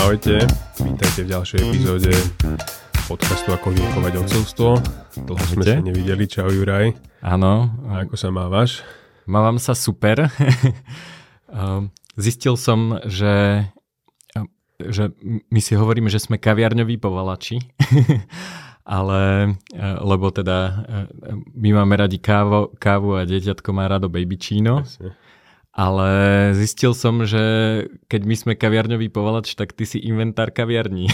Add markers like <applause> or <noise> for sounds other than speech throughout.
Ahojte, vítajte v ďalšej epizóde podcastu Ako vyukovať odcovstvo. Dlho sme sa nevideli, čau Juraj. Áno. A ako sa mávaš? Mávam sa super. Ehm, <laughs> zistil som, že, že my si hovoríme, že sme kaviarňoví povalači. <laughs> ale e, lebo teda e, my máme radi kávo, kávu a dieťatko má rado baby číno. Ale zistil som, že keď my sme kaviarňový povalač, tak ty si inventár kaviarní.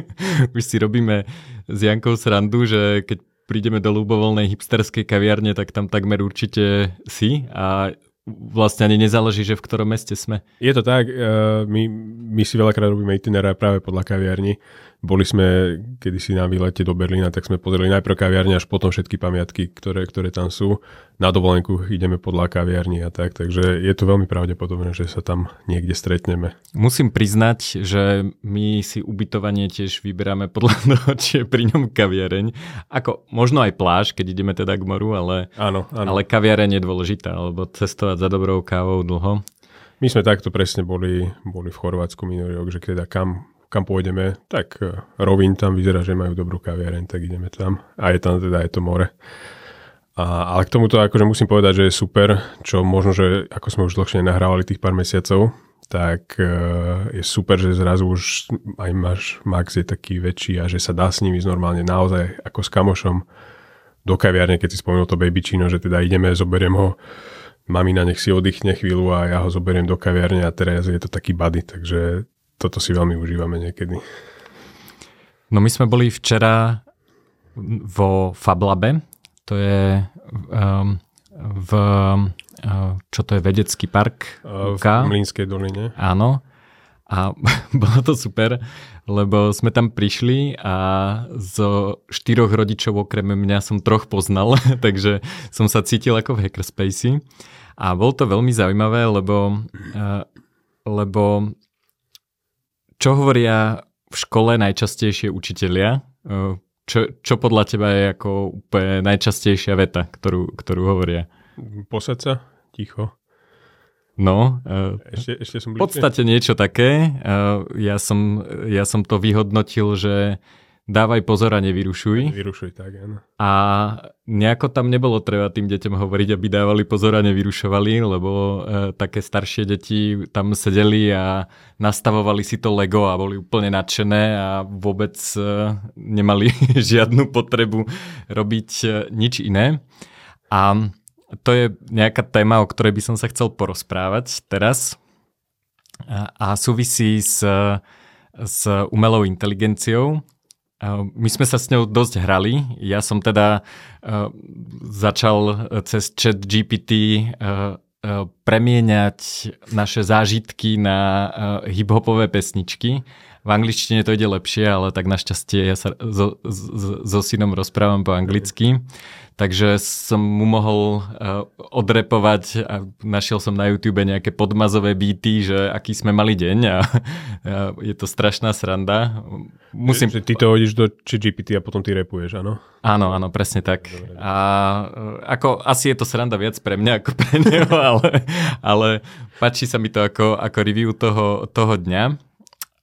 <laughs> Už si robíme s Jankou srandu, že keď prídeme do ľubovoľnej hipsterskej kaviarne, tak tam takmer určite si a vlastne ani nezáleží, že v ktorom meste sme. Je to tak, uh, my, my si veľakrát robíme itinerá práve podľa kaviarní. Boli sme kedysi na výlete do Berlína, tak sme pozreli najprv kaviarne, až potom všetky pamiatky, ktoré, ktoré tam sú. Na dovolenku ideme podľa kaviarní a tak, takže je to veľmi pravdepodobné, že sa tam niekde stretneme. Musím priznať, že my si ubytovanie tiež vyberáme podľa <laughs> toho, či je pri ňom kaviareň. Ako možno aj pláž, keď ideme teda k moru, ale, áno, áno. ale kaviareň je dôležitá, lebo cestovať za dobrou kávou dlho. My sme takto presne boli, boli v Chorvátsku minulý rok, že teda kam kam pôjdeme, tak e, Rovin tam vyzerá, že majú dobrú kaviareň, tak ideme tam. A je tam teda, je to more. A, ale k tomuto akože musím povedať, že je super, čo možno, že ako sme už dlhšie nahrávali tých pár mesiacov, tak e, je super, že zrazu už aj máš Max je taký väčší a že sa dá s nimi normálne naozaj ako s kamošom do kaviarne, keď si spomenul to baby čino, že teda ideme, zoberiem ho, mamina nech si oddychne chvíľu a ja ho zoberiem do kaviarne a teraz je to taký buddy, takže toto si veľmi užívame niekedy. No my sme boli včera vo Fablabe, to je um, v, uh, čo to je, vedecký park? V Mlínskej doline. Áno. A <laughs> bolo to super, lebo sme tam prišli a zo štyroch rodičov okrem mňa som troch poznal, <laughs> takže som sa cítil ako v Hackerspace. A bolo to veľmi zaujímavé, lebo, uh, lebo čo hovoria v škole najčastejšie učitelia? Čo, čo podľa teba je ako úplne najčastejšia veta, ktorú, ktorú hovoria? Posaď sa, ticho. No, ešte, ešte som v podstate niečo také. Ja som, ja som to vyhodnotil, že dávaj pozor a nevyrušuj. Vyrušuj, tak áno. A nejako tam nebolo treba tým deťom hovoriť, aby dávali pozor a nevyrušovali, lebo e, také staršie deti tam sedeli a nastavovali si to Lego a boli úplne nadšené a vôbec e, nemali <laughs> žiadnu potrebu robiť e, nič iné. A to je nejaká téma, o ktorej by som sa chcel porozprávať teraz a, a súvisí s, s umelou inteligenciou my sme sa s ňou dosť hrali. Ja som teda uh, začal cez chat GPT uh, uh, premieňať naše zážitky na hip-hopové pesničky. V angličtine to ide lepšie, ale tak našťastie ja sa so, so, so synom rozprávam po anglicky. Mm takže som mu mohol uh, odrepovať a našiel som na YouTube nejaké podmazové beaty, že aký sme mali deň a, a je to strašná sranda. Musím... Že, že ty to hodíš do GPT a potom ty repuješ, áno? Áno, áno, presne tak. Dobre. A uh, ako asi je to sranda viac pre mňa ako pre <laughs> neho, ale, ale páči sa mi to ako, ako review toho, toho dňa.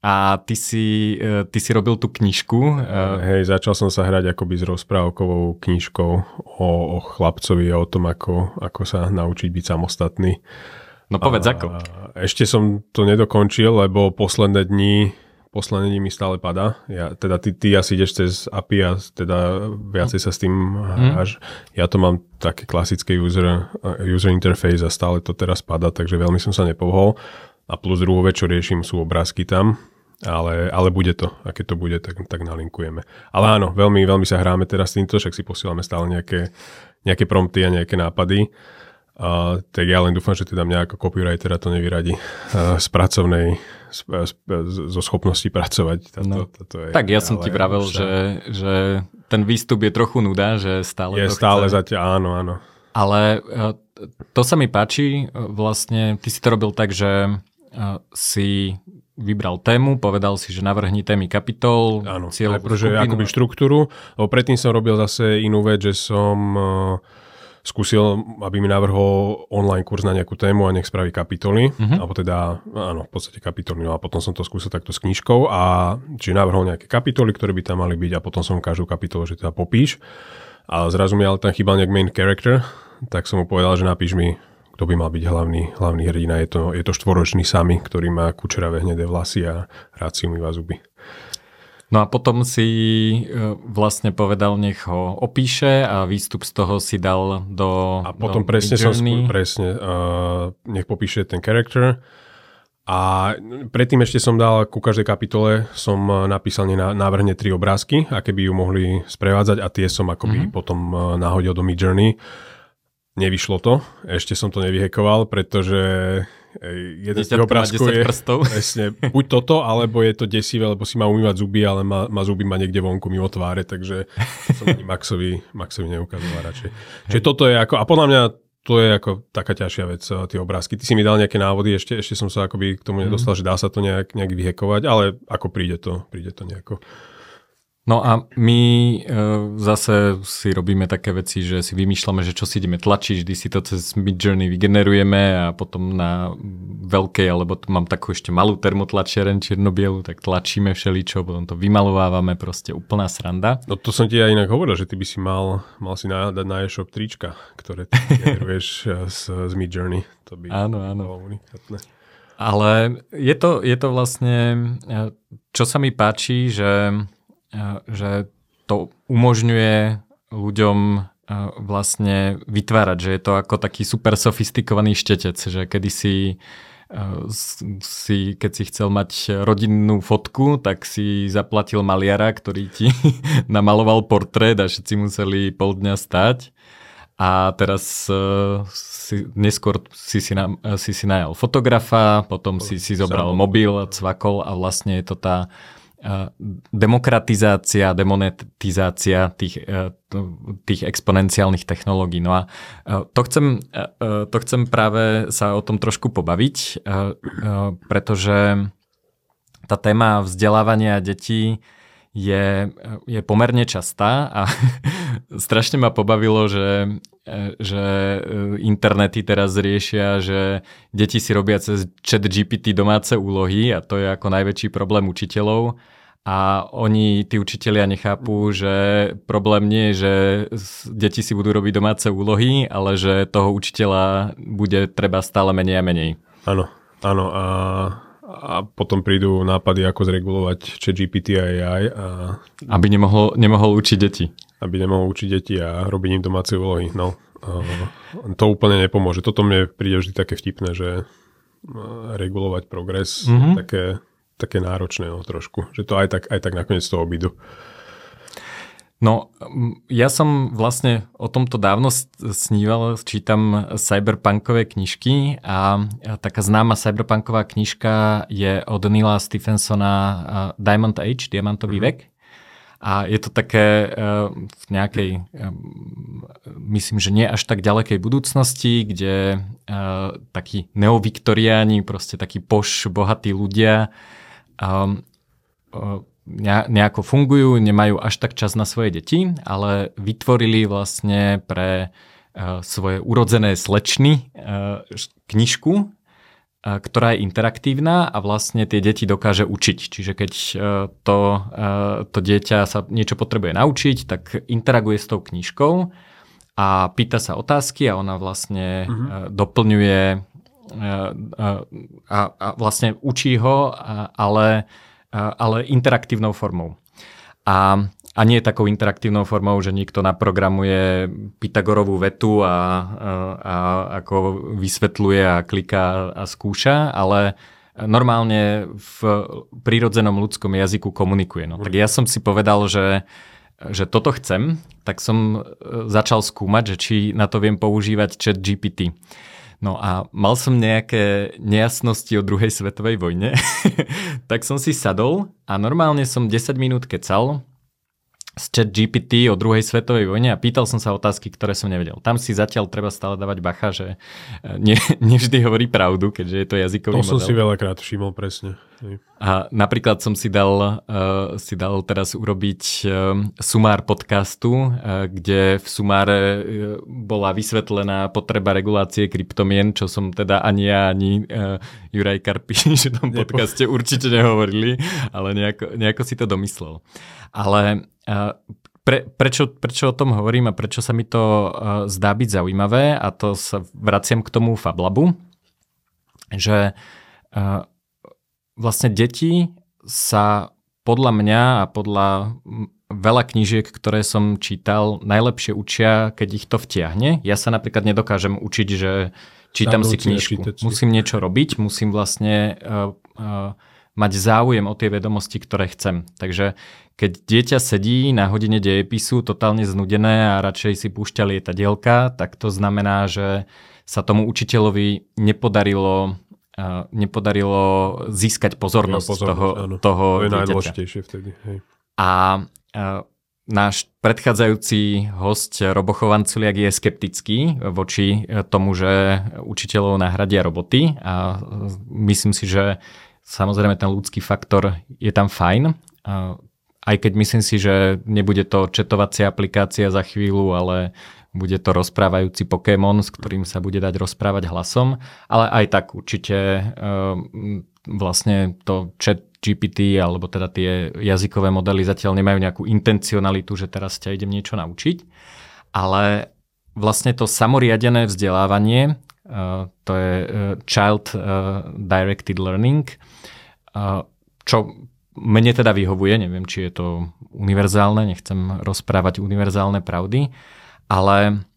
A ty si, e, ty si robil tú knižku. E, hej, začal som sa hrať akoby s rozprávkovou knižkou o, o chlapcovi a o tom, ako, ako sa naučiť byť samostatný. No povedz a, ako. Ešte som to nedokončil, lebo posledné dni posledné dni mi stále padá. Ja, teda ty, ty asi ideš cez API a teda viacej sa s tým hráš. Mm. Ja to mám také klasické user, user interface a stále to teraz padá, takže veľmi som sa nepohol. A plus druhú vec, čo riešim, sú obrázky tam ale, ale bude to. A keď to bude, tak, tak nalinkujeme. Ale áno, veľmi, veľmi sa hráme teraz týmto, však si posielame stále nejaké, nejaké prompty a nejaké nápady. A, tak ja len dúfam, že teda mňa ako copywritera to nevyradí a, z pracovnej, z, z, zo schopnosti pracovať. Táto, no, táto je, tak ja som ti vravel, že, že ten výstup je trochu nuda, že stále Je to stále chce. zatiaľ, áno, áno. Ale e, to sa mi páči, e, vlastne ty si to robil tak, že e, si vybral tému, povedal si, že navrhni témy kapitol, Áno, cieľovú akože akoby štruktúru. Predtým som robil zase inú vec, že som uh, skúsil, aby mi navrhol online kurz na nejakú tému a nech spraví kapitoly, uh-huh. alebo teda, áno, v podstate kapitoly, no a potom som to skúsil takto s knižkou a čiže navrhol nejaké kapitoly, ktoré by tam mali byť a potom som každú kapitolu, že teda popíš. A zrazu mi ale tam chýbal nejak main character, tak som mu povedal, že napíš mi, kto by mal byť hlavný, hlavný hrdina. Je to, je to štvoročný sami, ktorý má kučeravé hnedé vlasy a rád si umýva zuby. No a potom si e, vlastne povedal, nech ho opíše a výstup z toho si dal do A potom do presne som skú, presne, uh, nech popíše ten character. A predtým ešte som dal ku každej kapitole som napísal návrhne tri obrázky, aké by ju mohli sprevádzať a tie som akoby mm-hmm. potom nahodil do Midjourney. Nevyšlo to, ešte som to nevyhekoval, pretože jeden z tých obrázkov je <laughs> <laughs> presne, buď toto, alebo je to desivé, lebo si má umývať zuby, ale má, má zuby má niekde vonku mimo tváre, takže to som ani Maxovi, Maxovi neukazoval radšej. Čiže toto je ako, a podľa mňa to je ako taká ťažšia vec, eh, tie obrázky. Ty si mi dal nejaké návody, ešte, ešte som sa akoby k tomu nedostal, mm. že dá sa to nejak, nejak vyhekovať, ale ako príde to, príde to nejako. No a my e, zase si robíme také veci, že si vymýšľame, že čo si ideme tlačiť, vždy si to cez Midjourney vygenerujeme a potom na veľkej, alebo tu mám takú ešte malú termotlačiareň čiernobielu, tak tlačíme všeličo, potom to vymalovávame, proste úplná sranda. No to som ti aj inak hovoril, že ty by si mal, mal si dať na e-shop trička, ktoré ty generuješ <laughs> z, z Midjourney. To by áno, áno. unikátne. Ale je to, je to vlastne, e, čo sa mi páči, že že to umožňuje ľuďom vlastne vytvárať, že je to ako taký super sofistikovaný štetec, že kedysi si, keď si chcel mať rodinnú fotku, tak si zaplatil maliara, ktorý ti <laughs> namaloval portrét a všetci museli pol dňa stať. A teraz uh, si, neskôr si si, na, si si najal fotografa, potom si si zobral mobil, cvakol a vlastne je to tá uh, demokratizácia, demonetizácia tých, e, tých exponenciálnych technológií. No a e, to chcem, to chcem práve sa o tom trošku pobaviť, pretože tá téma vzdelávania detí je, je pomerne častá a <laughs> strašne ma pobavilo, že, že internety teraz riešia, že deti si robia cez chat GPT domáce úlohy a to je ako najväčší problém učiteľov a oni, tí učitelia nechápu, že problém nie je, že deti si budú robiť domáce úlohy, ale že toho učiteľa bude treba stále menej a menej. Áno, áno a, a potom prídu nápady, ako zregulovať chat GPT a AI. A... Aby nemohol, nemohol učiť deti. Aby nemohol učiť deti a robiť im domáce úlohy. No, to úplne nepomôže. Toto mne príde vždy také vtipné, že regulovať progres mm-hmm. také také náročné no, trošku, že to aj tak, aj tak nakoniec toho obídu. No, ja som vlastne o tomto dávno sníval, čítam cyberpunkové knižky a taká známa cyberpunková knižka je od Nila Stephensona Diamond Age, Diamantový mm-hmm. vek. A je to také v nejakej, myslím, že nie až tak ďalekej budúcnosti, kde takí neoviktoriáni, proste takí poš, bohatí ľudia nejako fungujú, nemajú až tak čas na svoje deti, ale vytvorili vlastne pre uh, svoje urodzené slečny uh, knižku, uh, ktorá je interaktívna a vlastne tie deti dokáže učiť. Čiže keď to, to dieťa sa niečo potrebuje naučiť, tak interaguje s tou knižkou a pýta sa otázky a ona vlastne uh-huh. doplňuje a, a vlastne učí ho, ale, ale interaktívnou formou. A, a nie takou interaktívnou formou, že niekto naprogramuje Pythagorovú vetu a, a, a ako vysvetľuje a kliká a skúša, ale normálne v prírodzenom ľudskom jazyku komunikuje. No. Tak ja som si povedal, že že toto chcem, tak som e, začal skúmať, že či na to viem používať chat GPT. No a mal som nejaké nejasnosti o druhej svetovej vojne, <laughs> tak som si sadol a normálne som 10 minút kecal z chat GPT o druhej svetovej vojne a pýtal som sa otázky, ktoré som nevedel. Tam si zatiaľ treba stále dávať bacha, že e, ne, <laughs> nevždy hovorí pravdu, keďže je to jazykový to model. To som si veľakrát všimol presne. A napríklad som si dal, uh, si dal teraz urobiť uh, sumár podcastu, uh, kde v sumáre uh, bola vysvetlená potreba regulácie kryptomien, čo som teda ani ja, ani uh, Juraj Karpiš <laughs> v tom podcaste určite nehovorili, ale nejako, nejako si to domyslel. Ale uh, pre, prečo, prečo o tom hovorím a prečo sa mi to uh, zdá byť zaujímavé a to sa vraciam k tomu Fablabu, že uh, vlastne deti sa podľa mňa a podľa veľa knížiek, ktoré som čítal, najlepšie učia, keď ich to vtiahne. Ja sa napríklad nedokážem učiť, že čítam si knižku. Musím niečo robiť, musím vlastne uh, uh, mať záujem o tie vedomosti, ktoré chcem. Takže keď dieťa sedí na hodine dejepisu totálne znudené a radšej si púšťa lietadielka, tak to znamená, že sa tomu učiteľovi nepodarilo nepodarilo získať pozornosť, pozornosť toho, toho To je najdôležitejšie vtedy. Hej. A, a náš predchádzajúci host Robo Chovanculiak je skeptický voči tomu, že učiteľov nahradia roboty a myslím si, že samozrejme ten ľudský faktor je tam fajn. Aj keď myslím si, že nebude to četovacia aplikácia za chvíľu, ale bude to rozprávajúci Pokémon, s ktorým sa bude dať rozprávať hlasom, ale aj tak určite uh, vlastne to chat GPT alebo teda tie jazykové modely zatiaľ nemajú nejakú intencionalitu, že teraz ťa idem niečo naučiť, ale vlastne to samoriadené vzdelávanie, uh, to je uh, Child Directed Learning, čo mne teda vyhovuje, neviem, či je to univerzálne, nechcem rozprávať univerzálne pravdy, ale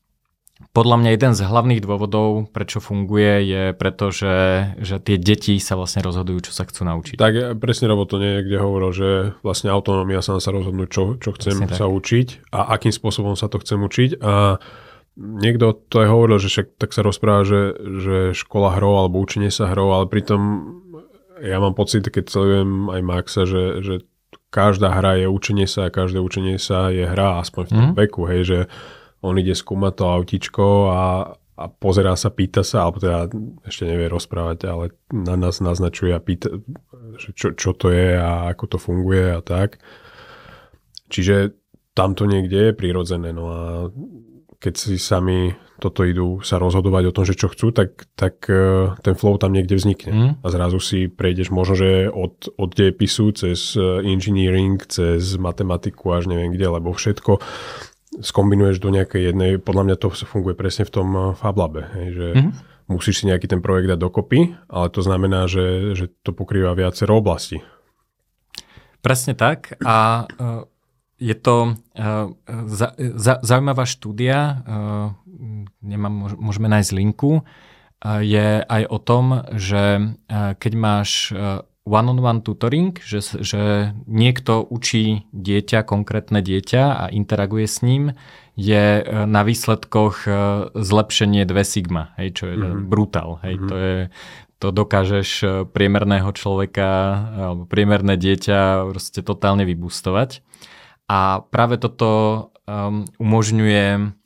podľa mňa jeden z hlavných dôvodov, prečo funguje, je preto, že, že tie deti sa vlastne rozhodujú, čo sa chcú naučiť. Tak presne Robo to niekde hovoril, že vlastne autonómia sa sa rozhodnúť, čo, čo chcem presne sa tak. učiť a akým spôsobom sa to chcem učiť. A niekto to aj hovoril, že však tak sa rozpráva, že, že škola hrou alebo učenie sa hrou, ale pritom ja mám pocit, keď sledujem aj Maxa, že, že každá hra je učenie sa a každé učenie sa je hra, aspoň v tom mm. veku, hej, že on ide skúmať to autičko a, a pozerá sa, pýta sa, alebo teda ešte nevie rozprávať, ale na nás naznačuje a pýta, že čo, čo to je a ako to funguje a tak. Čiže tam to niekde je prirodzené. No a keď si sami toto idú sa rozhodovať o tom, že čo chcú, tak, tak e, ten flow tam niekde vznikne. Mm. A zrazu si prejdeš možno, že od, od dejepisu cez e, engineering, cez matematiku až neviem kde, lebo všetko skombinuješ do nejakej jednej, podľa mňa to funguje presne v tom eh, Fablabe, hej, že mm-hmm. musíš si nejaký ten projekt dať dokopy, ale to znamená, že, že to pokrýva viacero oblasti. Presne tak a uh, je to uh, za, za, zaujímavá štúdia, nemám, môžeme nájsť linku, je aj o tom, že keď máš one-on-one tutoring, že, že niekto učí dieťa, konkrétne dieťa a interaguje s ním, je e, na výsledkoch e, zlepšenie 2 sigma, hej, čo je mm-hmm. brutál. Hej, mm-hmm. to, je, to dokážeš e, priemerného človeka alebo priemerné dieťa proste totálne vybustovať. A práve toto um, umožňuje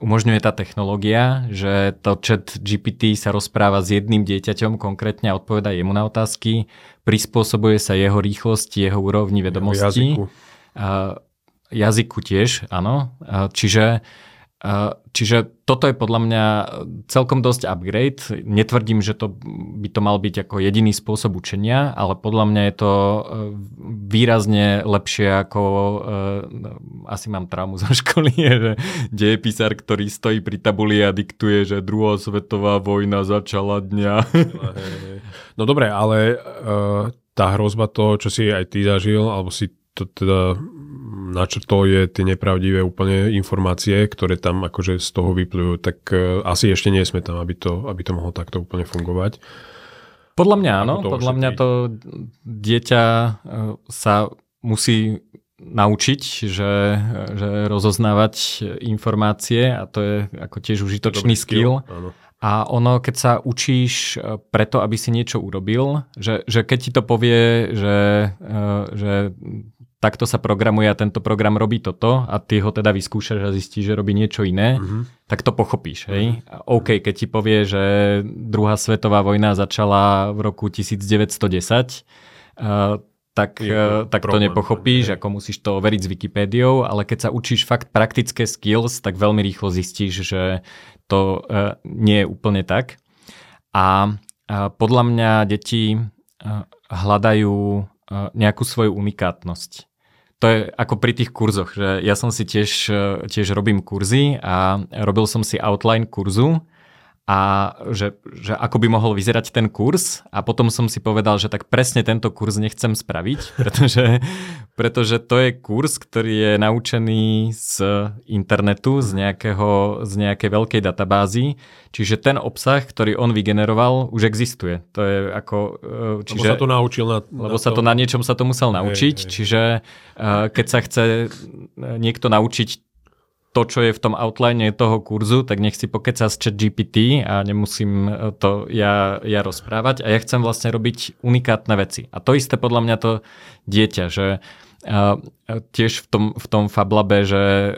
umožňuje tá technológia, že to chat GPT sa rozpráva s jedným dieťaťom konkrétne a odpoveda jemu na otázky, prispôsobuje sa jeho rýchlosti, jeho úrovni vedomostí. Jazyku. Uh, jazyku tiež, áno. Uh, čiže Čiže toto je podľa mňa celkom dosť upgrade. Netvrdím, že to by to mal byť ako jediný spôsob učenia, ale podľa mňa je to e, výrazne lepšie ako asi mám traumu zo školy, <laughs> že dejepisár, ktorý stojí pri tabuli a diktuje, že druhá svetová vojna začala dňa. <laughs> No dobre, ale tá hrozba toho, čo si aj ty zažil, alebo si to teda na čo to je tie nepravdivé úplne informácie, ktoré tam akože z toho vyplujú, tak uh, asi ešte nie sme tam, aby to, aby to mohlo takto úplne fungovať. Podľa mňa áno, podľa mňa to dieťa uh, sa musí naučiť, že, že rozoznávať informácie a to je ako tiež užitočný skill. skill. A ono, keď sa učíš e, preto, aby si niečo urobil, že, že keď ti to povie, že, že takto sa programuje a tento program robí toto a ty ho teda vyskúšaš a zistíš, že robí niečo iné, mm-hmm. tak to pochopíš. Hej? Mm-hmm. OK, keď ti povie, že druhá svetová vojna začala v roku 1910 tak, tak to nepochopíš, ako musíš to overiť s Wikipédiou, ale keď sa učíš fakt praktické skills, tak veľmi rýchlo zistíš, že to nie je úplne tak. A podľa mňa deti hľadajú nejakú svoju unikátnosť. To je ako pri tých kurzoch, že ja som si tiež, tiež robím kurzy a robil som si outline kurzu a že, že ako by mohol vyzerať ten kurz a potom som si povedal, že tak presne tento kurz nechcem spraviť, <laughs> pretože, pretože to je kurz, ktorý je naučený z internetu, z, nejakého, z nejakej veľkej databázy, čiže ten obsah, ktorý on vygeneroval, už existuje. To je ako... Čiže, lebo sa to naučil na, Lebo na sa to na niečom sa to musel naučiť, hej, hej. čiže keď sa chce niekto naučiť to, čo je v tom outline toho kurzu, tak nech si pokeca z chat GPT a nemusím to ja, ja rozprávať. A ja chcem vlastne robiť unikátne veci. A to isté podľa mňa to dieťa, že uh, tiež v tom, v tom Fablabe, že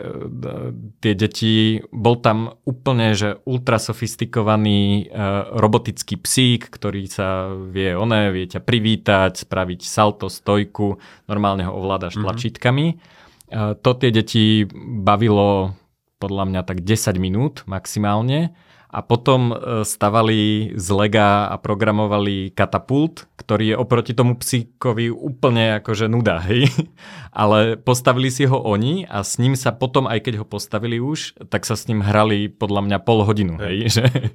tie deti, bol tam úplne, že ultra sofistikovaný robotický psík, ktorý sa vie oné, vie ťa privítať, spraviť salto, stojku, normálne ho ovládaš mm-hmm. tlačítkami to tie deti bavilo podľa mňa tak 10 minút maximálne a potom e, stavali z lega a programovali katapult, ktorý je oproti tomu psíkovi úplne akože nuda, hej. <laughs> Ale postavili si ho oni a s ním sa potom, aj keď ho postavili už, tak sa s ním hrali podľa mňa pol hodinu, hej. hej. <laughs> Že, hej.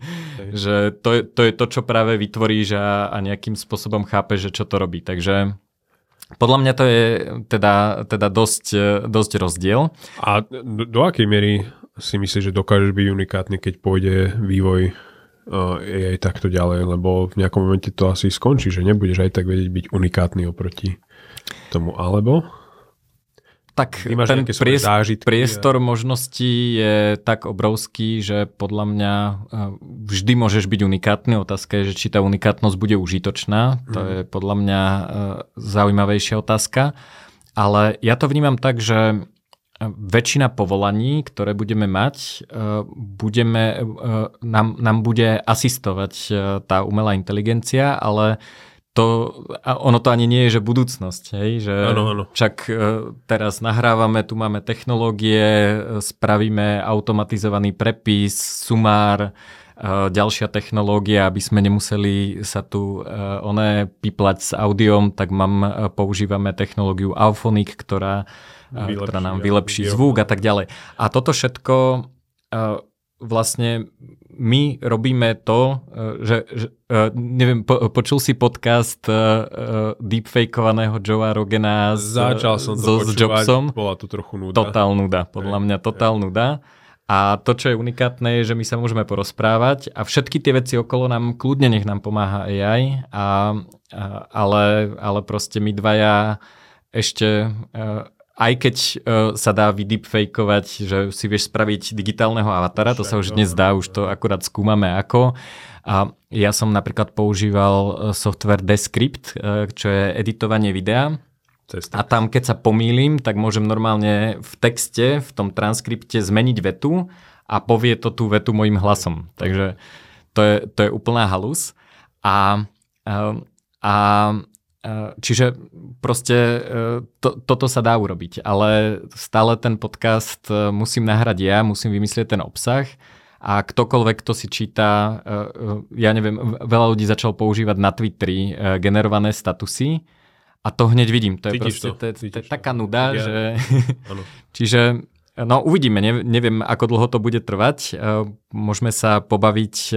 že to, je, to je to, čo práve vytvoríš a, a nejakým spôsobom chápeš, že čo to robí. Takže podľa mňa to je teda, teda dosť, dosť rozdiel. A do, do akej miery si myslíš, že dokážeš byť unikátny, keď pôjde vývoj uh, aj takto ďalej, lebo v nejakom momente to asi skončí, že nebudeš aj tak vedieť byť unikátny oproti tomu, alebo? Tak ten priestor, priestor a... možností je tak obrovský, že podľa mňa e, vždy môžeš byť unikátny. Otázka je, že či tá unikátnosť bude užitočná. To mhm. je podľa mňa e, zaujímavejšia otázka. Ale ja to vnímam tak, že väčšina povolaní, ktoré budeme mať, budeme, nám, nám bude asistovať tá umelá inteligencia, ale to, a ono to ani nie je, že budúcnosť, hej, že ano, ano. však e, teraz nahrávame, tu máme technológie, e, spravíme automatizovaný prepis, sumár, e, ďalšia technológia, aby sme nemuseli sa tu oné piplať s audiom, tak mám, používame technológiu Auphonic, ktorá, vylepší, ktorá nám vylepší audio. zvuk a tak ďalej. A toto všetko vlastne my robíme to, e, že, že e, neviem, po, počul si podcast uh, deepfakeovaného Joea Rogena s, Začal som to so, počúvať, s Jobsom. bola tu trochu nuda. Totál nuda, podľa mňa totál nuda. A to, čo je unikátne, je, že my sa môžeme porozprávať a všetky tie veci okolo nám, kľudne nech nám pomáha AI, a, a, ale, ale proste my dvaja ešte aj keď uh, sa dá vydeepfakeovať, že si vieš spraviť digitálneho avatara, to sa už dnes dá, už to akurát skúmame ako. A ja som napríklad používal e, software Descript, uh, čo je editovanie videa. A tam, keď sa pomýlim, tak môžem normálne v texte, v tom transkripte zmeniť vetu a povie to tú vetu mojim hlasom. Takže to je, to je úplná halus. A, a čiže proste eh, to, toto sa dá urobiť, ale stále ten podcast eh, musím nahrať ja, musím vymyslieť ten obsah a ktokoľvek, kto si číta, ja neviem, veľa ľudí začal používať na Twitteri generované statusy a to hneď vidím. To je Vidíš proste to, to, to, to taká nuda, ja, že... <laughs> Čiže No uvidíme, ne, neviem ako dlho to bude trvať. E, môžeme sa pobaviť e,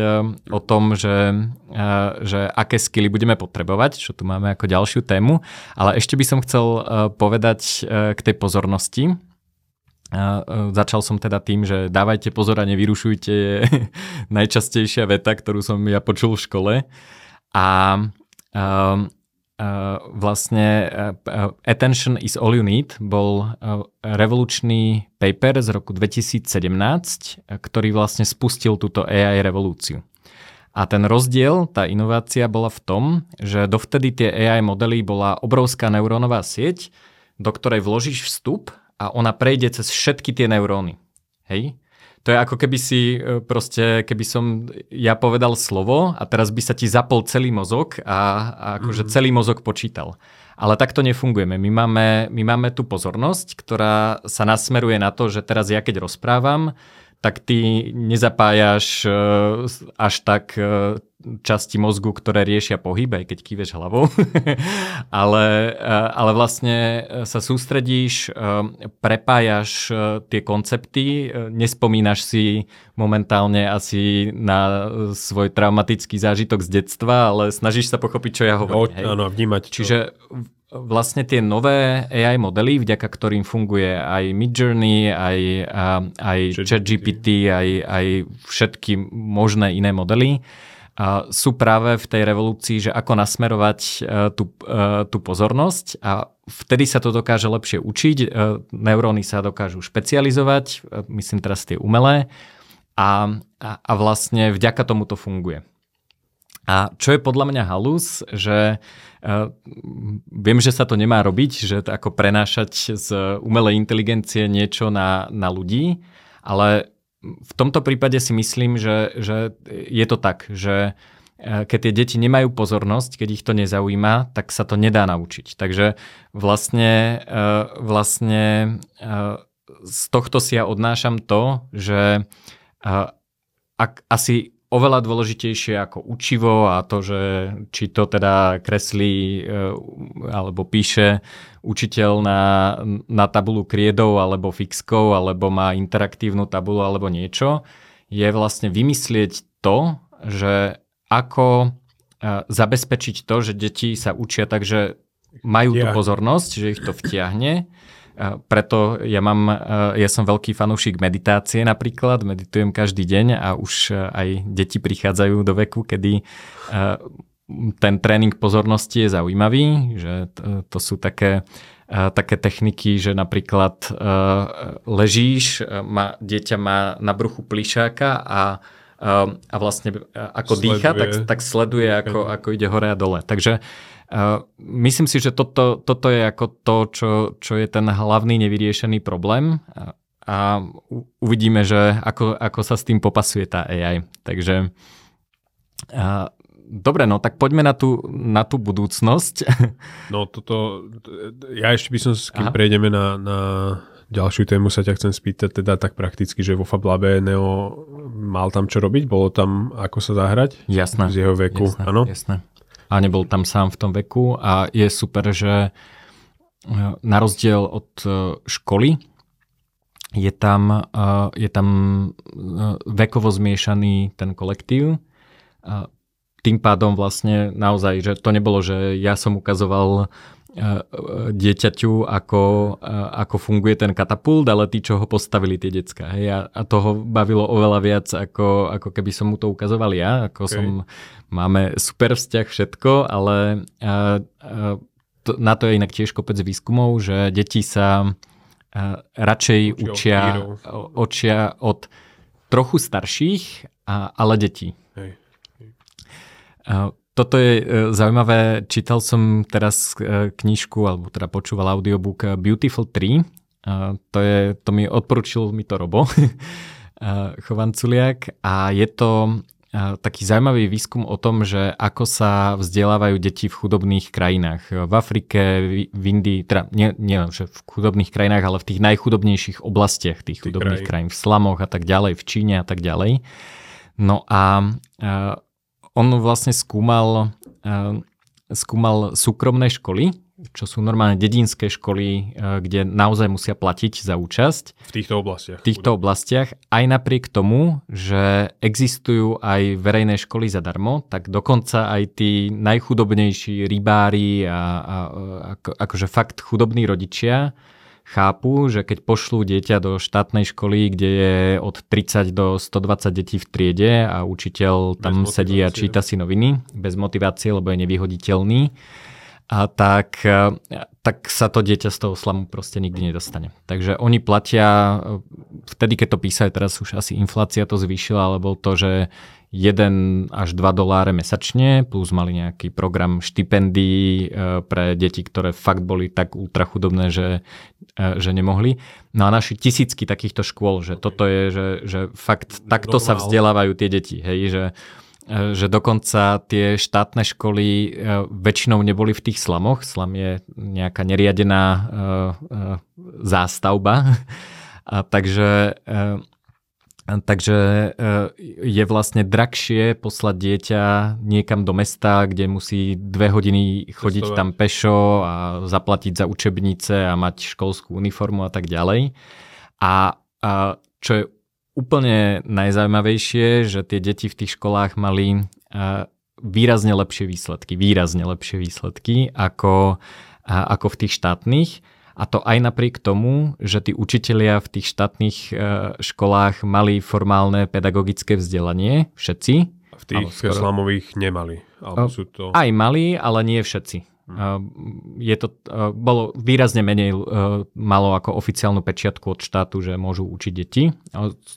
o tom, že, e, že aké skily budeme potrebovať, čo tu máme ako ďalšiu tému. Ale ešte by som chcel povedať k tej pozornosti. Začal som teda tým, že dávajte pozor a nevyrušujte je <laughs> najčastejšia veta, ktorú som ja počul v škole. A vlastne Attention is all you need bol revolučný paper z roku 2017, ktorý vlastne spustil túto AI revolúciu. A ten rozdiel, tá inovácia bola v tom, že dovtedy tie AI modely bola obrovská neurónová sieť, do ktorej vložíš vstup a ona prejde cez všetky tie neuróny. Hej? To je ako keby si e, proste, keby som ja povedal slovo a teraz by sa ti zapol celý mozog a, a akože mm-hmm. celý mozog počítal. Ale takto nefungujeme. My máme, my máme tú pozornosť, ktorá sa nasmeruje na to, že teraz ja keď rozprávam, tak ty nezapájaš e, až tak e, časti mozgu, ktoré riešia pohyb, aj keď kýveš hlavou, <laughs> ale, e, ale vlastne sa sústredíš, prepájaš tie koncepty, nespomínaš si momentálne asi na svoj traumatický zážitok z detstva, ale snažíš sa pochopiť, čo ja hovorím. No, áno, vnímať. Čo... Čiže vlastne tie nové AI modely, vďaka ktorým funguje aj Midjourney, aj, aj ChatGPT, aj, aj všetky možné iné modely, a sú práve v tej revolúcii, že ako nasmerovať e, tú, e, tú pozornosť a vtedy sa to dokáže lepšie učiť. Neuróny sa dokážu špecializovať, myslím teraz tie umelé a, a, a vlastne vďaka tomu to funguje. A čo je podľa mňa halus, že uh, viem, že sa to nemá robiť, že to ako prenášať z umelej inteligencie niečo na, na ľudí, ale v tomto prípade si myslím, že, že je to tak, že uh, keď tie deti nemajú pozornosť, keď ich to nezaujíma, tak sa to nedá naučiť. Takže vlastne, uh, vlastne z tohto si ja odnášam to, že ak asi oveľa dôležitejšie ako učivo a to, že či to teda kreslí e, alebo píše učiteľ na, na tabulu kriedov alebo fixkou alebo má interaktívnu tabulu alebo niečo, je vlastne vymyslieť to, že ako e, zabezpečiť to, že deti sa učia tak, že majú tú pozornosť, že ich to vtiahne preto ja mám, ja som veľký fanúšik meditácie napríklad, meditujem každý deň a už aj deti prichádzajú do veku, kedy ten tréning pozornosti je zaujímavý, že to, sú také, také techniky, že napríklad ležíš, má, dieťa má na bruchu plišáka a a vlastne ako sleduje. dýcha, tak, tak sleduje, ako, ako ide hore a dole. Takže myslím si, že toto, toto je ako to, čo, čo je ten hlavný nevyriešený problém a uvidíme, že ako, ako sa s tým popasuje tá AI. Takže a, dobre, no tak poďme na tú, na tú budúcnosť. <laughs> No toto, ja ešte by som, kým Aha. prejdeme na, na ďalšiu tému sa ťa chcem spýtať, teda tak prakticky, že vo Fab Labe Neo mal tam čo robiť? Bolo tam ako sa zahrať? Jasné. Z jeho veku, áno? Jasné a nebol tam sám v tom veku a je super, že e, na rozdiel od e, školy je tam, e, je tam vekovo zmiešaný ten kolektív. Tým pádom vlastne naozaj, že to nebolo, že ja som ukazoval dieťaťu, ako, ako funguje ten katapult, ale tí, čo ho postavili, tie decka. Hej, a, a toho bavilo oveľa viac, ako, ako keby som mu to ukazoval ja. Ako okay. som, máme super vzťah, všetko, ale a, a, to, na to je inak tiež kopec výskumov, že deti sa a, radšej učia, učia od trochu starších, a, ale detí. Hej. A, toto je e, zaujímavé. Čítal som teraz e, knižku, alebo teda počúval audiobook e, Beautiful 3. To, je, to mi odporučil mi to Robo, <laughs> Chovanculiak. A je to taký zaujímavý výskum o tom, že ako sa vzdelávajú deti v chudobných krajinách. V Afrike, v Indii, teda nie, nie že v chudobných krajinách, ale v tých najchudobnejších oblastiach tých chudobných krajín, v slamoch a tak ďalej, v Číne a tak ďalej. No a on vlastne skúmal, uh, skúmal súkromné školy, čo sú normálne dedinské školy, uh, kde naozaj musia platiť za účasť. V týchto oblastiach. V týchto oblastiach. Aj napriek tomu, že existujú aj verejné školy zadarmo, tak dokonca aj tí najchudobnejší rybári a, a, a ako, akože fakt chudobní rodičia chápu, že keď pošlú dieťa do štátnej školy, kde je od 30 do 120 detí v triede a učiteľ tam sedí a číta si noviny bez motivácie, lebo je nevyhoditeľný, a tak tak sa to dieťa z toho slamu proste nikdy nedostane. Takže oni platia, vtedy keď to písajú, teraz už asi inflácia to zvýšila, ale bol to, že 1 až 2 doláre mesačne, plus mali nejaký program štipendií e, pre deti, ktoré fakt boli tak ultra chudobné, že, e, že nemohli. No a naši tisícky takýchto škôl, že okay. toto je, že, že fakt takto Normál. sa vzdelávajú tie deti, hej, že e, že dokonca tie štátne školy väčšinou neboli v tých slamoch. Slam je nejaká neriadená zástavba. <laughs> A takže Takže eh, je vlastne drahšie poslať dieťa niekam do mesta, kde musí dve hodiny chodiť Cestovať. tam pešo a zaplatiť za učebnice a mať školskú uniformu a tak ďalej. A, a čo je úplne najzaujímavejšie, že tie deti v tých školách mali eh, výrazne lepšie výsledky, výrazne lepšie výsledky ako, ako v tých štátnych. A to aj napriek tomu, že tí učitelia v tých štátnych e, školách mali formálne pedagogické vzdelanie, všetci. V tých skoro... slamových nemali. Alebo sú to... Aj mali, ale nie všetci. Hmm. Je to, e, bolo výrazne menej e, malo ako oficiálnu pečiatku od štátu, že môžu učiť deti.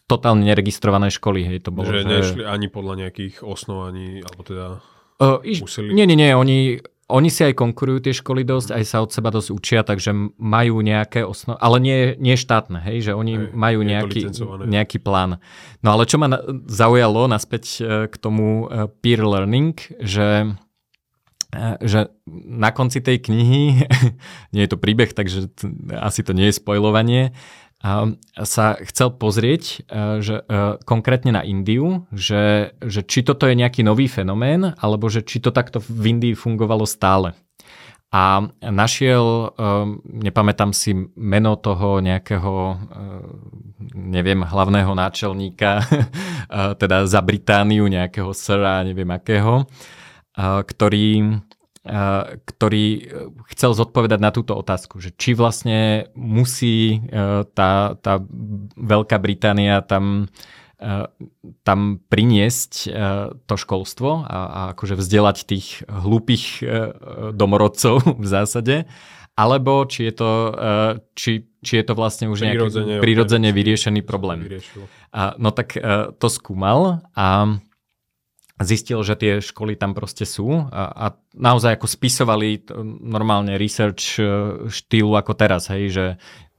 Totálne neregistrované školy. Hej, to bolo, že, že nešli ani podľa nejakých osnov, ani, alebo teda Uh, iš, nie, nie, nie, oni oni si aj konkurujú tie školy dosť, aj sa od seba dosť učia, takže majú nejaké osnovy, ale nie, nie štátne, hej, že oni hej, majú nejaký, nejaký plán. No ale čo ma zaujalo naspäť e, k tomu e, peer learning, že e, že na konci tej knihy, <laughs> nie je to príbeh, takže asi to nie je spojlovanie, sa chcel pozrieť e, že, e, konkrétne na Indiu, že, že či toto je nejaký nový fenomén, alebo že či to takto v Indii fungovalo stále. A našiel, e, nepamätám si meno toho nejakého, neviem, hlavného náčelníka, <laughs> teda za Britániu, nejakého sira, neviem akého, ktorý ktorý e, chcel zodpovedať na túto otázku, že či vlastne musí e, tá, tá Veľká Británia tam tam priniesť to školstvo a, a akože vzdelať tých hlúpých domorodcov <laughs> v zásade, alebo či je to, či, či je to vlastne už nejaký prirodzene vyriešený problém. A, no tak to skúmal a zistil, že tie školy tam proste sú a, a naozaj ako spisovali normálne research e, štýlu ako teraz, hej, že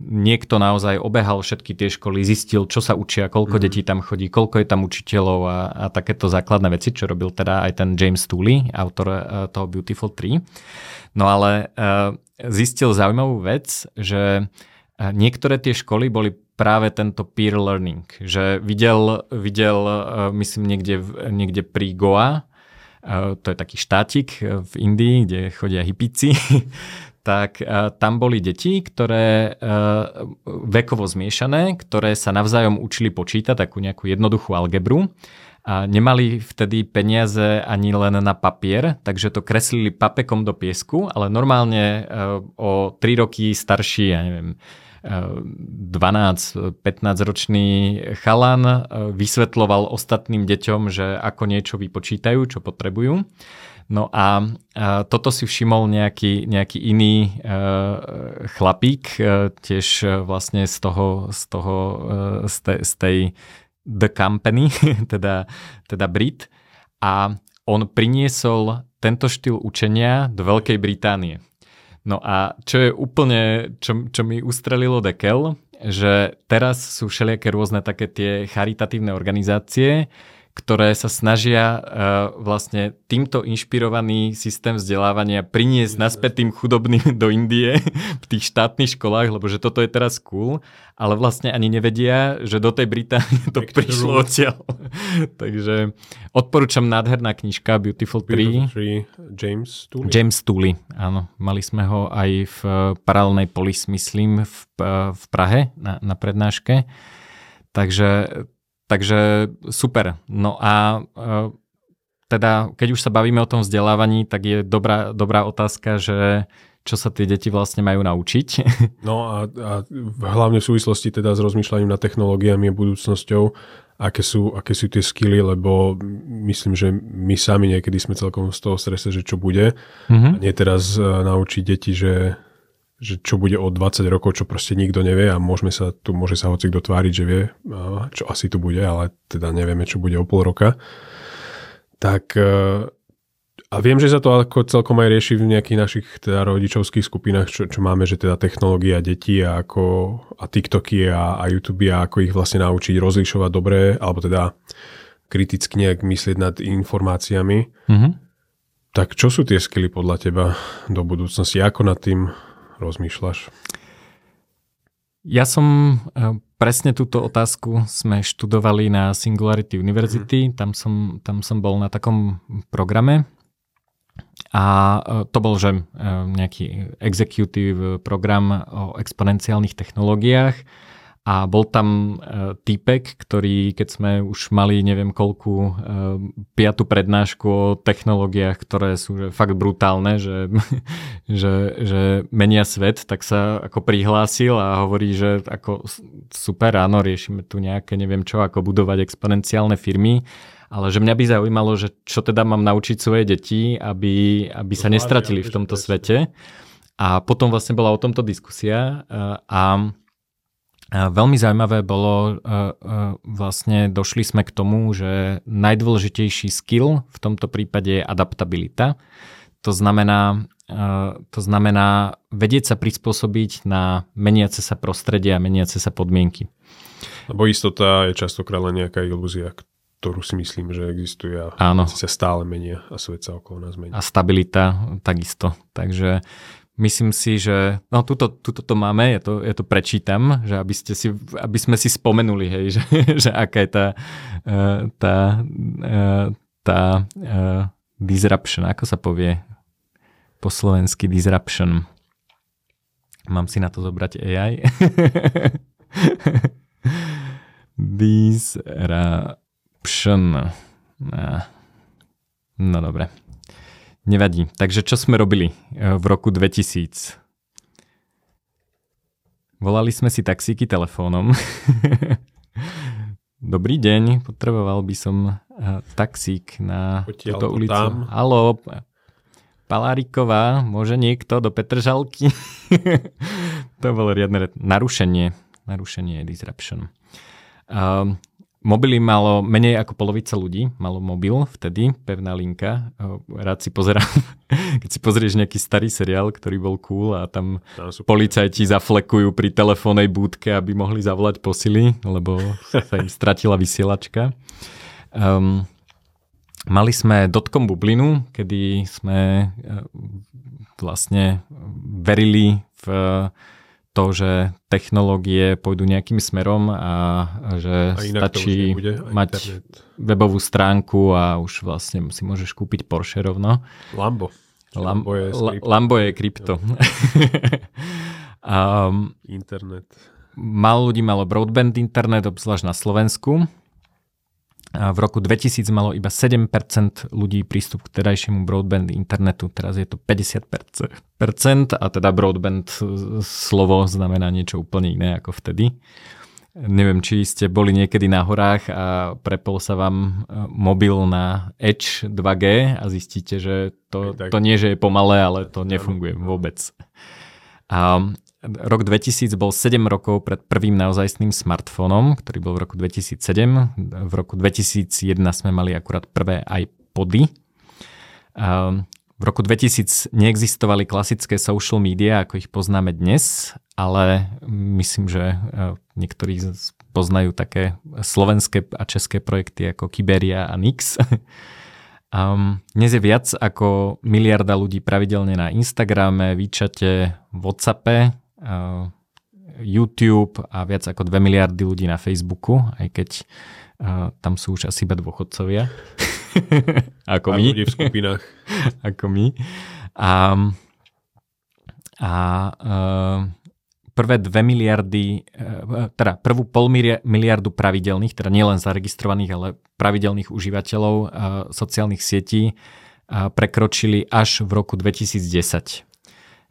niekto naozaj obehal všetky tie školy, zistil, čo sa učia, koľko mm. detí tam chodí, koľko je tam učiteľov a, a takéto základné veci, čo robil teda aj ten James Tooley, autor uh, toho Beautiful Tree. No ale uh, zistil zaujímavú vec, že niektoré tie školy boli práve tento peer learning, že videl, videl e, myslím niekde, niekde pri Goa, e, to je taký štátik v Indii, kde chodia hipici, <laughs> tak e, tam boli deti, ktoré vekovo zmiešané, ktoré sa navzájom učili počítať takú nejakú jednoduchú algebru a nemali vtedy peniaze ani len na papier, takže to kreslili papekom do piesku, ale normálne o 3 roky starší, ja neviem, 12-15 ročný chalan e, vysvetloval ostatným deťom, že ako niečo vypočítajú, čo potrebujú. No a, a toto si všimol nejaký, nejaký iný e, chlapík, e, tiež vlastne z toho, z, toho e, z, te, z tej The Company, <laughs> teda, teda Brit. A on priniesol tento štýl učenia do Veľkej Británie. No a čo je úplne, čo, čo mi ustrelilo dekel, že teraz sú všelijaké rôzne také tie charitatívne organizácie, ktoré sa snažia uh, vlastne týmto inšpirovaný systém vzdelávania priniesť naspäť tým chudobným <laughs> do Indie v tých štátnych školách, lebo že toto je teraz cool, ale vlastne ani nevedia, že do tej Británie to Back prišlo odtiaľ. <laughs> Takže odporúčam nádherná knižka Beautiful Tree. Tree James Tooley. James Tooley, áno. Mali sme ho aj v paralelnej polis, myslím, v, v Prahe na, na prednáške. Takže Takže super. No a e, teda, keď už sa bavíme o tom vzdelávaní, tak je dobrá, dobrá otázka, že čo sa tie deti vlastne majú naučiť. <laughs> No a, a hlavne v súvislosti teda s rozmýšľaním nad technológiami a budúcnosťou, aké sú, aké sú tie skily, lebo myslím, že my sami niekedy sme celkom z toho strese, že čo bude. Mm-hmm. A nie teraz uh, naučiť deti, že že čo bude o 20 rokov, čo proste nikto nevie a môžeme sa, tu môže sa hoci kto tváriť, že vie, čo asi tu bude, ale teda nevieme, čo bude o pol roka. Tak e, a viem, že sa to ako celkom aj rieši v nejakých našich teda rodičovských skupinách, čo, čo máme, že teda technológia detí a, ako, a TikToky a, a YouTube a ako ich vlastne naučiť rozlišovať dobre, alebo teda kriticky nejak myslieť nad informáciami. Mm-hmm. Tak čo sú tie skily podľa teba do budúcnosti? Ako nad tým rozmýšľaš? Ja som e, presne túto otázku sme študovali na Singularity University, mm-hmm. tam, som, tam som bol na takom programe a e, to bol, že e, nejaký executive program o exponenciálnych technológiách a bol tam uh, týpek, ktorý, keď sme už mali neviem koľku uh, piatu prednášku o technológiách, ktoré sú že fakt brutálne, že, <laughs> že, že menia svet, tak sa ako prihlásil a hovorí, že ako super, áno, riešime tu nejaké neviem čo, ako budovať exponenciálne firmy, ale že mňa by zaujímalo, že čo teda mám naučiť svoje deti, aby, aby sa nestratili v tomto svete. A potom vlastne bola o tomto diskusia uh, a Veľmi zaujímavé bolo, e, e, vlastne došli sme k tomu, že najdôležitejší skill v tomto prípade je adaptabilita. To znamená, e, to znamená vedieť sa prispôsobiť na meniace sa prostredie a meniace sa podmienky. Lebo istota je častokrát len nejaká ilúzia, ktorú si myslím, že existuje a Áno. sa stále menia a svet sa okolo nás mení. A stabilita takisto. Takže Myslím si, že no tuto, tuto to máme, ja to, ja to prečítam, že aby, ste si, aby sme si spomenuli, hej, <laughs> že, že aká je tá, uh, tá, uh, tá uh, disruption, ako sa povie po slovensky disruption. Mám si na to zobrať AI. <laughs> disruption. No dobre. Nevadí. Takže čo sme robili eh, v roku 2000? Volali sme si taxíky telefónom. <laughs> Dobrý deň, potreboval by som eh, taxík na Potiaľ túto ulicu. Tam. Halo, Paláriková, môže niekto do Petržalky? <laughs> to bolo riadne narušenie. Narušenie disruption. Um, Mobily malo menej ako polovica ľudí, malo mobil vtedy, pevná linka. Rád si pozerám, <laughs> keď si pozrieš nejaký starý seriál, ktorý bol cool a tam no, policajti zaflekujú pri telefónnej búdke, aby mohli zavolať posily, lebo sa im stratila vysielačka. Um, mali sme dotkom bublinu, kedy sme uh, vlastne verili v to, že technológie pôjdu nejakým smerom a že a stačí mať internet. webovú stránku a už vlastne si môžeš kúpiť Porsche rovno. Lambo. Lam- Lambo je, Lambo je krypto. um, <laughs> internet. Malo ľudí malo broadband internet, obzvlášť na Slovensku. V roku 2000 malo iba 7% ľudí prístup k terajšiemu broadband internetu, teraz je to 50% a teda broadband slovo znamená niečo úplne iné ako vtedy. Neviem, či ste boli niekedy na horách a prepol sa vám e, mobil na Edge 2G a zistíte, že to, to nie, že je pomalé, ale to nefunguje vôbec. A Rok 2000 bol 7 rokov pred prvým naozajstným smartfónom, ktorý bol v roku 2007. V roku 2001 sme mali akurát prvé iPody. V roku 2000 neexistovali klasické social media, ako ich poznáme dnes, ale myslím, že e, niektorí poznajú také slovenské a české projekty ako Kiberia a Nix. <laughs> Um, dnes je viac ako miliarda ľudí pravidelne na Instagrame, Výčate, Whatsappe YouTube a viac ako 2 miliardy ľudí na Facebooku, aj keď uh, tam sú už asi iba dôchodcovia. <laughs> ako a my. ľudí v skupinách. <laughs> ako my. A, a uh, prvé 2 miliardy, uh, teda prvú pol miliardu pravidelných, teda nielen zaregistrovaných, ale pravidelných užívateľov uh, sociálnych sietí uh, prekročili až v roku 2010.